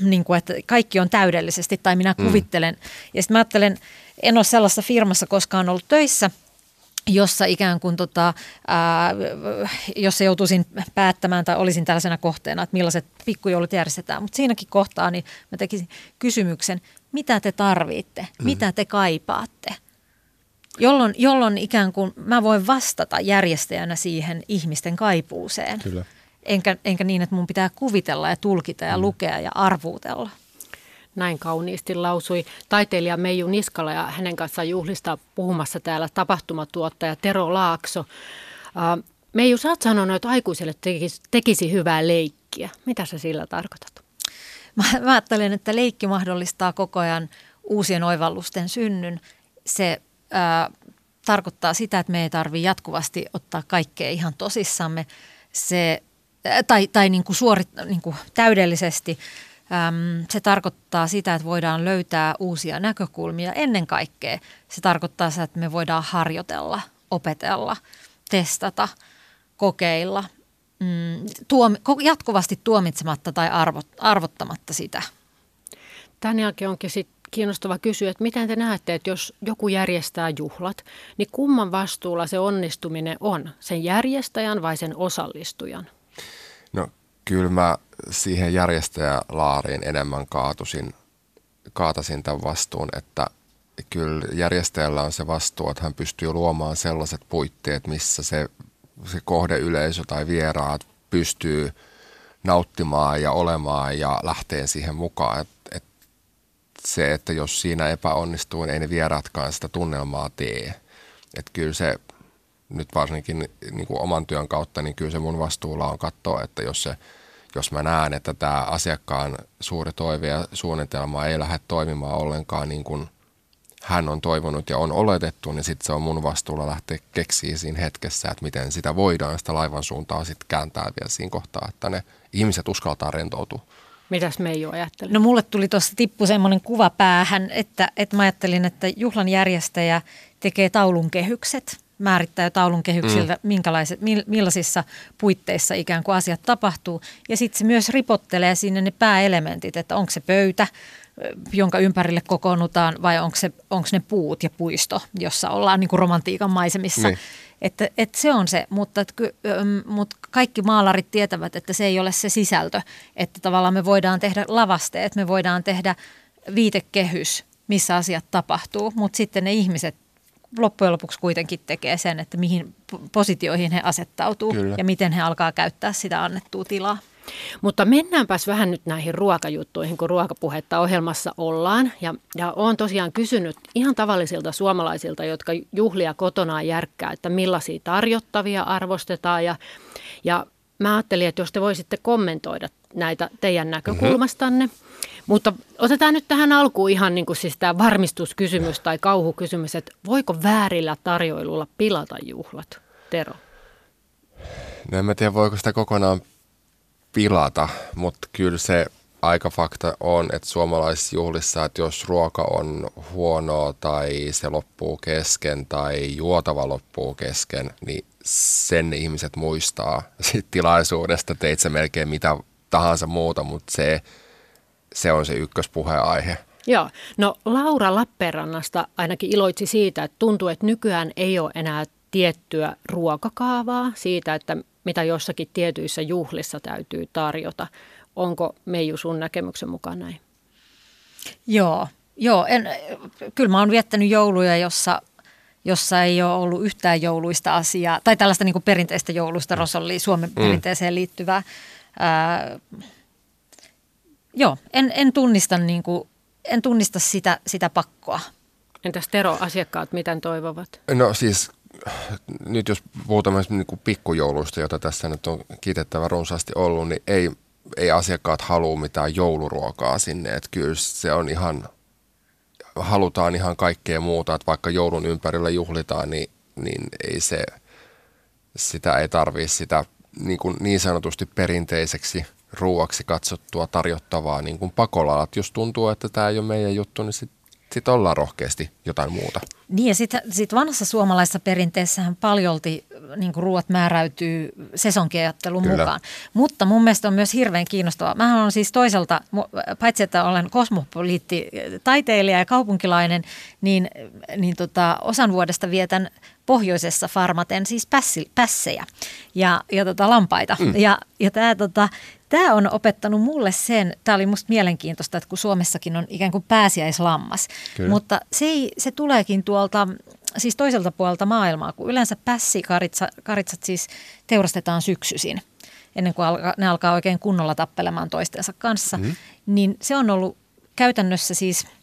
niin kuin, että kaikki on täydellisesti tai minä mm. kuvittelen. Mm. Ja sitten mä ajattelen, en ole sellaisessa firmassa koskaan ollut töissä, jossa ikään kuin tota, ää, jossa joutuisin päättämään tai olisin tällaisena kohteena, että millaiset pikkujoulut järjestetään. Mutta siinäkin kohtaa niin mä tekisin kysymyksen, mitä te tarvitte, mm. mitä te kaipaatte. Jolloin, jolloin ikään kuin mä voin vastata järjestäjänä siihen ihmisten kaipuuseen. Kyllä. Enkä, enkä niin, että mun pitää kuvitella ja tulkita ja mm. lukea ja arvuutella. Näin kauniisti lausui taiteilija Meiju Niskala ja hänen kanssaan juhlista puhumassa täällä tapahtumatuottaja Tero Laakso. Meiju, sä oot sanonut, että aikuiselle tekisi, tekisi hyvää leikkiä. Mitä sä sillä tarkoitat? Mä, mä ajattelen, että leikki mahdollistaa koko ajan uusien oivallusten synnyn. Se ää, tarkoittaa sitä, että me ei tarvitse jatkuvasti ottaa kaikkea ihan tosissamme. Se, ää, tai tai niin kuin suorit, niin kuin täydellisesti – se tarkoittaa sitä, että voidaan löytää uusia näkökulmia. Ennen kaikkea se tarkoittaa sitä, että me voidaan harjoitella, opetella, testata, kokeilla, mm, tuomi, jatkuvasti tuomitsematta tai arvot, arvottamatta sitä. Tämän jälkeen onkin sitten kiinnostava kysyä, että miten te näette, että jos joku järjestää juhlat, niin kumman vastuulla se onnistuminen on? Sen järjestäjän vai sen osallistujan? No kyllä mä siihen järjestäjälaariin enemmän kaatusin, kaatasin tämän vastuun, että kyllä järjestäjällä on se vastuu, että hän pystyy luomaan sellaiset puitteet, missä se, se kohdeyleisö tai vieraat pystyy nauttimaan ja olemaan ja lähteen siihen mukaan. Et, et se, että jos siinä epäonnistuu, niin ei ne vieraatkaan sitä tunnelmaa tee. Et kyllä se nyt varsinkin niin kuin oman työn kautta, niin kyllä se mun vastuulla on katsoa, että jos se jos mä näen, että tämä asiakkaan suuri toive ja suunnitelma ei lähde toimimaan ollenkaan niin kuin hän on toivonut ja on oletettu, niin sitten se on mun vastuulla lähteä keksiä siinä hetkessä, että miten sitä voidaan sitä laivan suuntaa sitten kääntää vielä siinä kohtaa, että ne ihmiset uskaltaa rentoutua. Mitäs Meiju ajattelee? No mulle tuli tuossa tippu semmoinen kuva päähän, että, että mä ajattelin, että juhlan järjestäjä tekee taulun kehykset, määrittää jo taulun kehyksiltä, mm. minkälaiset, millaisissa puitteissa ikään kuin asiat tapahtuu. Ja sitten se myös ripottelee sinne ne pääelementit, että onko se pöytä, jonka ympärille kokoonnutaan vai onko, se, onko ne puut ja puisto, jossa ollaan niin kuin romantiikan maisemissa. Niin. Että, että se on se, mutta, että, mutta kaikki maalarit tietävät, että se ei ole se sisältö. Että tavallaan me voidaan tehdä lavasteet, me voidaan tehdä viitekehys, missä asiat tapahtuu, mutta sitten ne ihmiset loppujen lopuksi kuitenkin tekee sen, että mihin positioihin he asettautuu Kyllä. ja miten he alkaa käyttää sitä annettua tilaa. Mutta mennäänpäs vähän nyt näihin ruokajuttuihin, kun ruokapuhetta ohjelmassa ollaan. Ja, ja olen tosiaan kysynyt ihan tavallisilta suomalaisilta, jotka juhlia kotonaan järkkää, että millaisia tarjottavia arvostetaan. Ja, ja mä ajattelin, että jos te voisitte kommentoida näitä teidän näkökulmastanne. Mm-hmm. Mutta otetaan nyt tähän alkuun ihan niin kuin siis tämä varmistuskysymys tai kauhukysymys, että voiko väärillä tarjoilulla pilata juhlat? Tero. No en mä tiedä, voiko sitä kokonaan pilata, mutta kyllä se aika fakta on, että suomalaisjuhlissa, että jos ruoka on huonoa tai se loppuu kesken tai juotava loppuu kesken, niin sen ihmiset muistaa sit tilaisuudesta, teit se melkein mitä tahansa muuta, mutta se, se on se ykköspuheenaihe. Joo, no Laura Lappeenrannasta ainakin iloitsi siitä, että tuntuu, että nykyään ei ole enää tiettyä ruokakaavaa siitä, että mitä jossakin tietyissä juhlissa täytyy tarjota. Onko Meiju sun näkemyksen mukaan näin? Joo, joo en, kyllä mä oon viettänyt jouluja, jossa, jossa ei ole ollut yhtään jouluista asiaa, tai tällaista niin kuin perinteistä jouluista, Rosolli Suomen mm. perinteeseen liittyvää. Ää, joo, en, en, tunnista, niin kuin, en tunnista sitä, sitä pakkoa. Entäs Tero, asiakkaat miten toivovat? No siis nyt jos puhutaan niin kuin pikkujouluista, jota tässä nyt on kiitettävä runsaasti ollut, niin ei, ei asiakkaat halua mitään jouluruokaa sinne. Että kyllä se on ihan, halutaan ihan kaikkea muuta, että vaikka joulun ympärillä juhlitaan, niin, niin ei se, sitä ei tarvii sitä niin, kuin niin sanotusti perinteiseksi ruuaksi katsottua tarjottavaa niin kuin pakolla. Että jos tuntuu, että tämä ei ole meidän juttu, niin sitten sitten ollaan rohkeasti jotain muuta. Niin ja sitten sit vanhassa suomalaisessa perinteessähän paljolti niin ruuat määräytyy sesonkiajattelun mukaan. Mutta mun mielestä on myös hirveän kiinnostavaa. Mä olen siis toisaalta, paitsi että olen kosmopoliitti, taiteilija ja kaupunkilainen, niin, niin tota, osan vuodesta vietän pohjoisessa farmaten siis pässi, pässejä ja, ja tota, lampaita. Mm. Ja, ja tämä tota, Tämä on opettanut mulle sen, tämä oli musta mielenkiintoista, että kun Suomessakin on ikään kuin pääsiäislammas, Kyllä. mutta se, ei, se tuleekin tuolta siis toiselta puolelta maailmaa, kun yleensä pässikaritsat siis teurastetaan syksyisin ennen kuin alka, ne alkaa oikein kunnolla tappelemaan toistensa kanssa, mm. niin se on ollut käytännössä siis –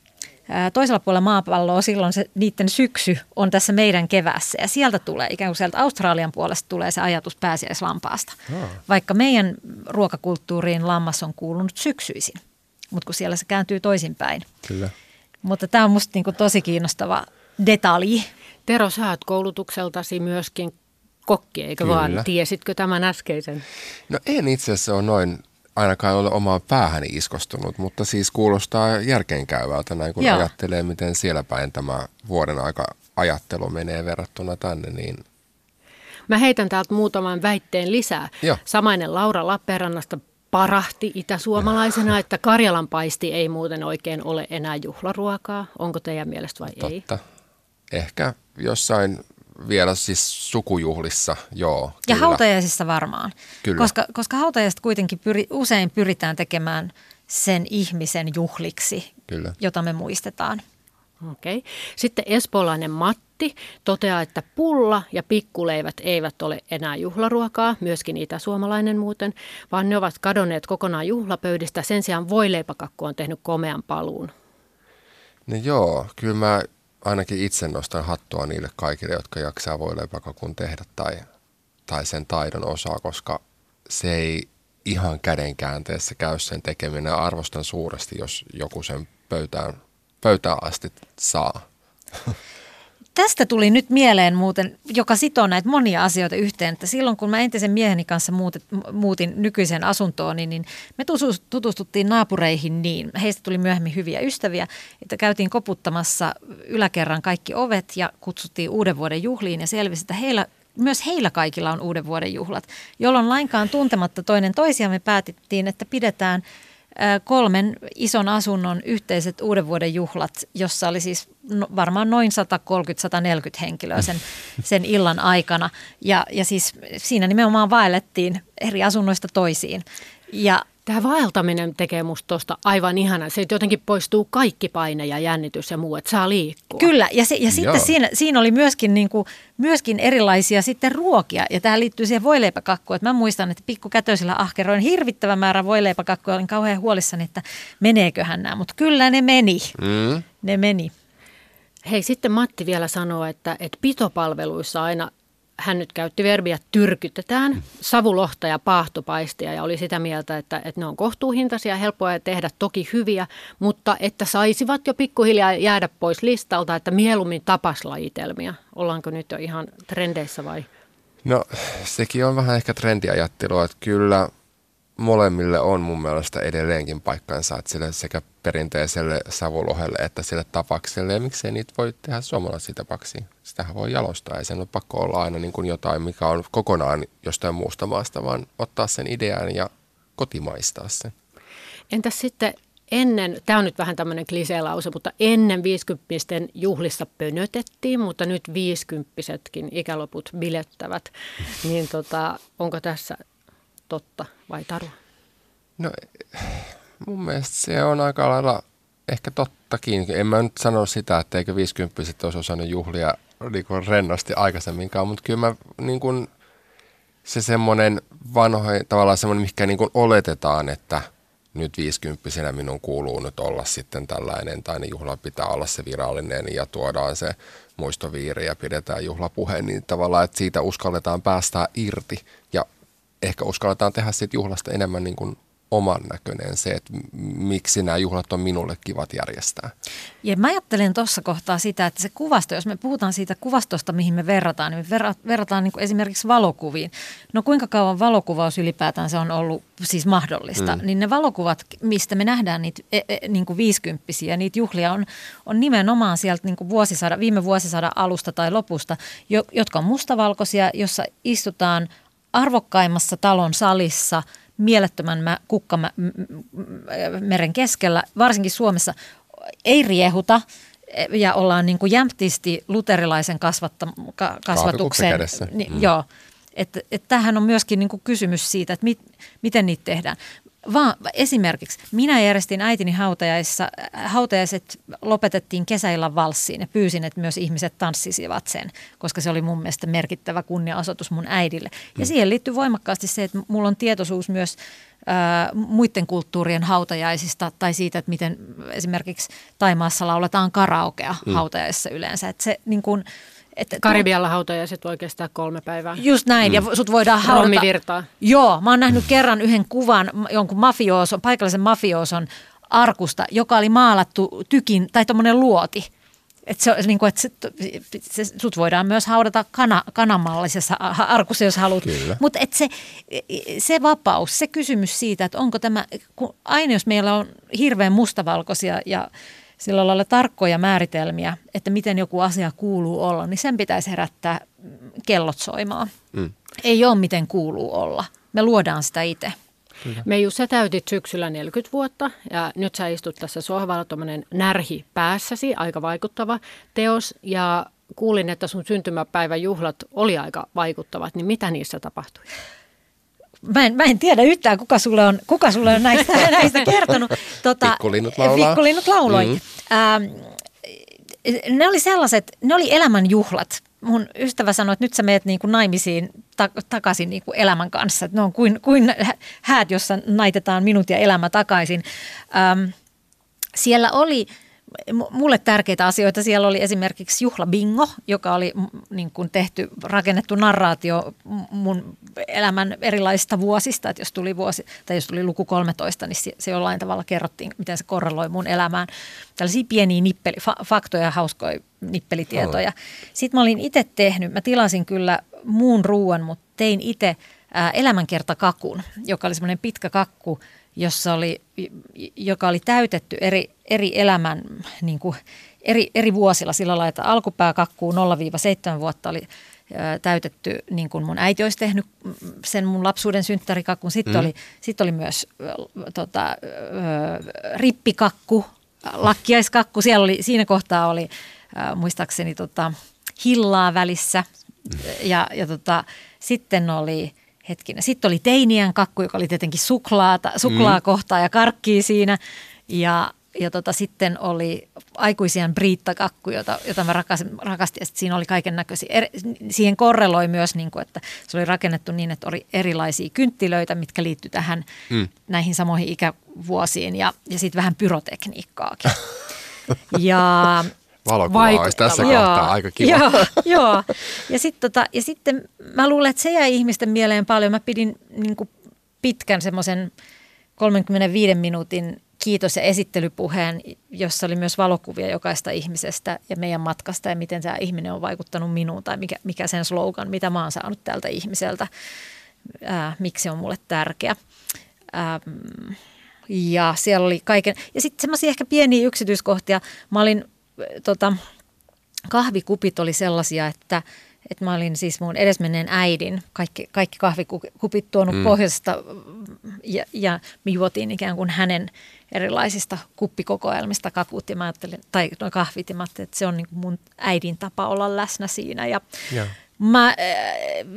toisella puolella maapalloa silloin se niiden syksy on tässä meidän kevässä ja sieltä tulee, ikään kuin sieltä Australian puolesta tulee se ajatus pääsiäislampaasta. Oh. Vaikka meidän ruokakulttuuriin lammas on kuulunut syksyisin, mutta kun siellä se kääntyy toisinpäin. Kyllä. Mutta tämä on musta niinku tosi kiinnostava detalji. Tero, sä oot koulutukseltasi myöskin kokki, eikö Kyllä. vaan? Tiesitkö tämän äskeisen? No en itse asiassa ole noin ainakaan ole omaan päähäni iskostunut, mutta siis kuulostaa järkeenkäyvältä näin kun Joo. ajattelee, miten siellä päin tämä vuoden aika ajattelu menee verrattuna tänne, niin Mä heitän täältä muutaman väitteen lisää. Joo. Samainen Laura Lappeenrannasta parahti itäsuomalaisena, että Karjalan paisti ei muuten oikein ole enää juhlaruokaa. Onko teidän mielestä vai Totta. ei? Ehkä jossain vielä siis sukujuhlissa, joo. Ja kyllä. hautajaisissa varmaan. Kyllä. Koska, koska hautajaiset kuitenkin pyri, usein pyritään tekemään sen ihmisen juhliksi, kyllä. jota me muistetaan. Okei. Okay. Sitten espoolainen Matti toteaa, että pulla ja pikkuleivät eivät ole enää juhlaruokaa, myöskin itäsuomalainen muuten, vaan ne ovat kadonneet kokonaan juhlapöydistä. Sen sijaan voileipäkakku on tehnyt komean paluun. No joo, kyllä mä ainakin itse nostan hattua niille kaikille, jotka jaksaa voileipäkakun tehdä tai, tai sen taidon osaa, koska se ei ihan kädenkäänteessä käy sen tekeminen. Arvostan suuresti, jos joku sen pöytään, pöytään asti saa. Tästä tuli nyt mieleen muuten, joka sitoo näitä monia asioita yhteen, että silloin kun mä entisen mieheni kanssa muutet, muutin nykyiseen asuntoon, niin, niin me tutustuttiin naapureihin niin, heistä tuli myöhemmin hyviä ystäviä, että käytiin koputtamassa yläkerran kaikki ovet ja kutsuttiin uuden vuoden juhliin ja selvisi, että heillä myös heillä kaikilla on uuden vuoden juhlat, jolloin lainkaan tuntematta toinen toisiaan me päätettiin, että pidetään kolmen ison asunnon yhteiset uuden vuoden juhlat, jossa oli siis no, varmaan noin 130-140 henkilöä sen, sen illan aikana. Ja, ja siis siinä nimenomaan vaellettiin eri asunnoista toisiin. Ja Tämä vaeltaminen tekee musta tuosta aivan ihana. Se jotenkin poistuu kaikki paine ja jännitys ja muu, että saa liikkua. Kyllä, ja, se, ja sitten siinä, siinä oli myöskin, niin kuin, myöskin erilaisia sitten ruokia. Ja tämä liittyy siihen voileipäkakkuun. Että mä muistan, että pikkukätöisillä ahkeroin hirvittävä määrä voileipäkakkuja. Olin kauhean huolissani, että meneeköhän nämä. Mutta kyllä ne meni. Mm. Ne meni. Hei, sitten Matti vielä sanoo, että, että pitopalveluissa aina hän nyt käytti verbiä tyrkytetään savulohta ja paahtopaistia ja oli sitä mieltä, että, että ne on kohtuuhintaisia, helppoja tehdä toki hyviä, mutta että saisivat jo pikkuhiljaa jäädä pois listalta, että mieluummin tapaslajitelmia. Ollaanko nyt jo ihan trendeissä vai? No sekin on vähän ehkä trendiajattelua, että kyllä molemmille on mun mielestä edelleenkin paikkansa, että sille sekä perinteiselle savulohelle että sille tapakselle. Ja miksei niitä voi tehdä suomalaisia tapaksi? Sitähän voi jalostaa. Ei sen ole pakko olla aina niin kuin jotain, mikä on kokonaan jostain muusta maasta, vaan ottaa sen idean ja kotimaistaa sen. Entäs sitten ennen, tämä on nyt vähän tämmöinen kliseelause, mutta ennen 50 juhlissa pönötettiin, mutta nyt 50 ikäloput bilettävät. Niin tota, onko tässä totta vai Taru? No mun mielestä se on aika lailla ehkä tottakin. En mä nyt sano sitä, että eikö 50 olisi osannut juhlia niin rennosti aikaisemminkaan, mutta kyllä mä niin kuin, se semmoinen vanho, tavallaan semmoinen, mikä niin kuin oletetaan, että nyt 50 minun kuuluu nyt olla sitten tällainen, tai niin juhla pitää olla se virallinen ja tuodaan se muistoviiri ja pidetään juhlapuhe, niin tavallaan, että siitä uskalletaan päästää irti ja ehkä uskalletaan tehdä siitä juhlasta enemmän niin kuin oman näköinen se, että miksi nämä juhlat on minulle kivat järjestää. Ja mä ajattelen tuossa kohtaa sitä, että se kuvasto, jos me puhutaan siitä kuvastosta, mihin me verrataan, niin me verrataan niin esimerkiksi valokuviin. No kuinka kauan valokuvaus ylipäätään se on ollut siis mahdollista, mm. niin ne valokuvat, mistä me nähdään niitä e, e, niin kuin viisikymppisiä, niitä juhlia on, on nimenomaan sieltä niin kuin vuosisada, viime vuosisadan alusta tai lopusta, jo, jotka on mustavalkoisia, jossa istutaan arvokkaimmassa talon salissa mielettömän kukkameren keskellä, varsinkin Suomessa, ei riehuta ja ollaan niin kuin jämptisti luterilaisen kasvatta, kasvatuksen. Niin, mm. Joo, että et tämähän on myöskin niin kuin kysymys siitä, että mit, miten niitä tehdään vaan esimerkiksi minä järjestin äitini hautajaissa, hautajaiset lopetettiin kesäillä valssiin ja pyysin, että myös ihmiset tanssisivat sen, koska se oli mun mielestä merkittävä kunniaosoitus mun äidille. Ja mm. siihen liittyy voimakkaasti se, että mulla on tietoisuus myös ää, muiden kulttuurien hautajaisista tai siitä, että miten esimerkiksi Taimaassa lauletaan karaokea mm. hautajaisissa yleensä. Että se niin kuin, että Karibialla hautajaiset voi kestää kolme päivää. Just näin, mm. ja sut voidaan haudata. virtaa. Joo, mä oon nähnyt kerran yhden kuvan jonkun mafiooson, paikallisen mafiooson arkusta, joka oli maalattu tykin, tai tuommoinen luoti. Että se, niin kuin, että se, se, sut voidaan myös haudata kana, kanamallisessa arkussa, jos haluat. Mutta se, se vapaus, se kysymys siitä, että onko tämä, kun aina jos meillä on hirveän mustavalkoisia ja sillä lailla tarkkoja määritelmiä, että miten joku asia kuuluu olla, niin sen pitäisi herättää kellot soimaan. Mm. Ei ole miten kuuluu olla. Me luodaan sitä itse. Meiju, sä täytit syksyllä 40 vuotta ja nyt sä istut tässä sohvalla tuommoinen närhi päässäsi, aika vaikuttava teos ja kuulin, että sun syntymäpäivän juhlat oli aika vaikuttavat, niin mitä niissä tapahtui? Mä en, mä en tiedä yhtään, kuka sulle on, kuka sulle on näistä, näistä kertonut. Tota, pikkulinnut laulaa. Pikkulinnut lauloi. Mm. Ähm, ne oli sellaiset, ne oli elämän juhlat. Mun ystävä sanoi, että nyt sä meet niin kuin naimisiin ta- takaisin niin kuin elämän kanssa. Ne on kuin, kuin häät, jossa naitetaan minut ja elämä takaisin. Ähm, siellä oli mulle tärkeitä asioita siellä oli esimerkiksi juhlabingo, joka oli niin kuin tehty, rakennettu narraatio mun elämän erilaisista vuosista, että jos tuli vuosi, tai jos tuli luku 13, niin se, se jollain tavalla kerrottiin, miten se korreloi mun elämään. Tällaisia pieniä nippeli, fa, faktoja, hauskoja nippelitietoja. Sitten mä olin itse tehnyt, mä tilasin kyllä muun ruuan, mutta tein itse elämänkertakakun, joka oli semmoinen pitkä kakku, jossa oli, joka oli täytetty eri, eri elämän niin kuin eri, eri vuosilla sillä lailla, että alkupääkakkuu 0-7 vuotta oli täytetty, niin kuin mun äiti olisi tehnyt sen mun lapsuuden synttärikakun. Sitten, mm. oli, sitten oli myös tota, rippikakku, lakkiaiskakku. Siellä oli, siinä kohtaa oli muistaakseni tota, hillaa välissä. Ja, ja tota, sitten oli hetkinen. Sitten oli teinien kakku, joka oli tietenkin suklaata, suklaakohtaa mm. ja karkkii siinä. Ja, ja tota, sitten oli aikuisien briittakakku, jota, jota mä rakastin, rakastin. Ja siinä oli kaiken näköisiä. Er, siihen korreloi myös, niin kuin, että se oli rakennettu niin, että oli erilaisia kynttilöitä, mitkä liittyi tähän mm. näihin samoihin ikävuosiin. Ja, ja sitten vähän pyrotekniikkaakin. ja Valokuva olisi tässä joo, kohtaa aika kiva. Joo, joo. Ja, sit tota, ja sitten mä luulen, että se jäi ihmisten mieleen paljon. Mä pidin niin kuin pitkän semmoisen 35 minuutin kiitos- ja esittelypuheen, jossa oli myös valokuvia jokaista ihmisestä ja meidän matkasta ja miten tämä ihminen on vaikuttanut minuun tai mikä, mikä sen slogan, mitä mä oon saanut tältä ihmiseltä, ää, miksi se on mulle tärkeä. Ää, ja siellä oli kaiken, ja sitten semmoisia ehkä pieniä yksityiskohtia. Mä olin tota, kahvikupit oli sellaisia, että, että mä olin siis mun edesmenneen äidin kaikki, kaikki kahvikupit tuonut mm. pohjoisesta ja, ja me juotiin ikään kuin hänen erilaisista kuppikokoelmista kakut ja mä ajattelin, tai no kahvit ja mä ajattelin, että se on niin kuin mun äidin tapa olla läsnä siinä ja ja. Mä, äh,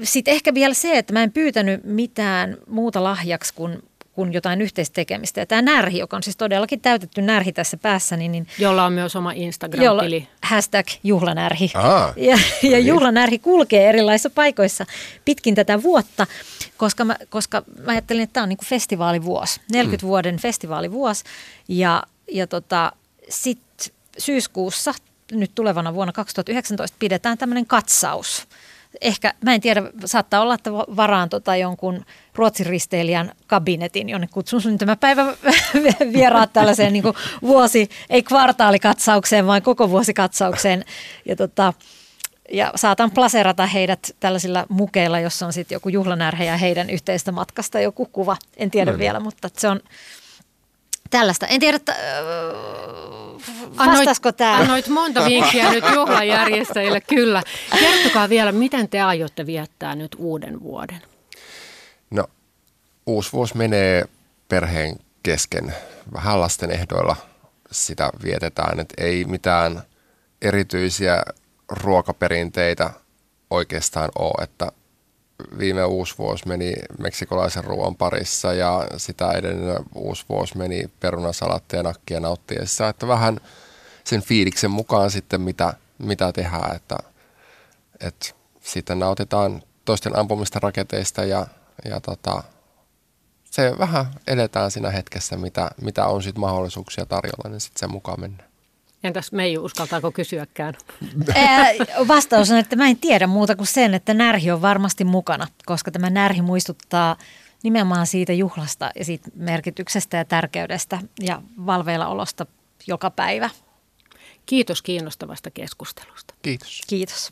sitten ehkä vielä se, että mä en pyytänyt mitään muuta lahjaksi kuin kuin jotain yhteistekemistä. Ja tämä närhi, joka on siis todellakin täytetty närhi tässä päässä. Niin, niin jolla on myös oma Instagram-tili. Jolla, hashtag juhlanärhi. Aa, ja, ja juhlanärhi kulkee erilaisissa paikoissa pitkin tätä vuotta, koska mä, koska mä ajattelin, että tämä on niin kuin festivaalivuosi, 40 mm. vuoden festivaalivuosi. Ja, ja tota, sitten syyskuussa, nyt tulevana vuonna 2019, pidetään tämmöinen katsaus – ehkä, mä en tiedä, saattaa olla, että varaan tota jonkun Ruotsin risteilijän kabinetin, jonne kutsun syntymäpäivä vieraat tällaiseen niin vuosi, ei kvartaalikatsaukseen, vaan koko vuosikatsaukseen. Ja, tota, ja saatan plaserata heidät tällaisilla mukeilla, jossa on sitten joku juhlanärhe ja heidän yhteistä matkasta joku kuva. En tiedä no, vielä, mutta se on, tällaista. En tiedä, että, vastaisiko tämä? Annoit monta vinkkiä nyt juhlajärjestäjille, kyllä. Kertokaa vielä, miten te aiotte viettää nyt uuden vuoden? No, uusi vuosi menee perheen kesken. Vähän lasten ehdoilla sitä vietetään, että ei mitään erityisiä ruokaperinteitä oikeastaan ole, että viime uusi vuosi meni meksikolaisen ruoan parissa ja sitä edellinen uusi vuosi meni perunasalattia nakkia nauttiessa. Että vähän sen fiiliksen mukaan sitten mitä, mitä tehdään, että, että sitten nautitaan toisten ampumista raketeista ja, ja tota, se vähän edetään siinä hetkessä, mitä, mitä on sitten mahdollisuuksia tarjolla, niin sitten sen mukaan mennään. Entäs Meiju, uskaltaako kysyäkään? Vastaus on, että mä en tiedä muuta kuin sen, että närhi on varmasti mukana, koska tämä närhi muistuttaa nimenomaan siitä juhlasta ja siitä merkityksestä ja tärkeydestä ja valveilla olosta joka päivä. Kiitos kiinnostavasta keskustelusta. Kiitos. Kiitos.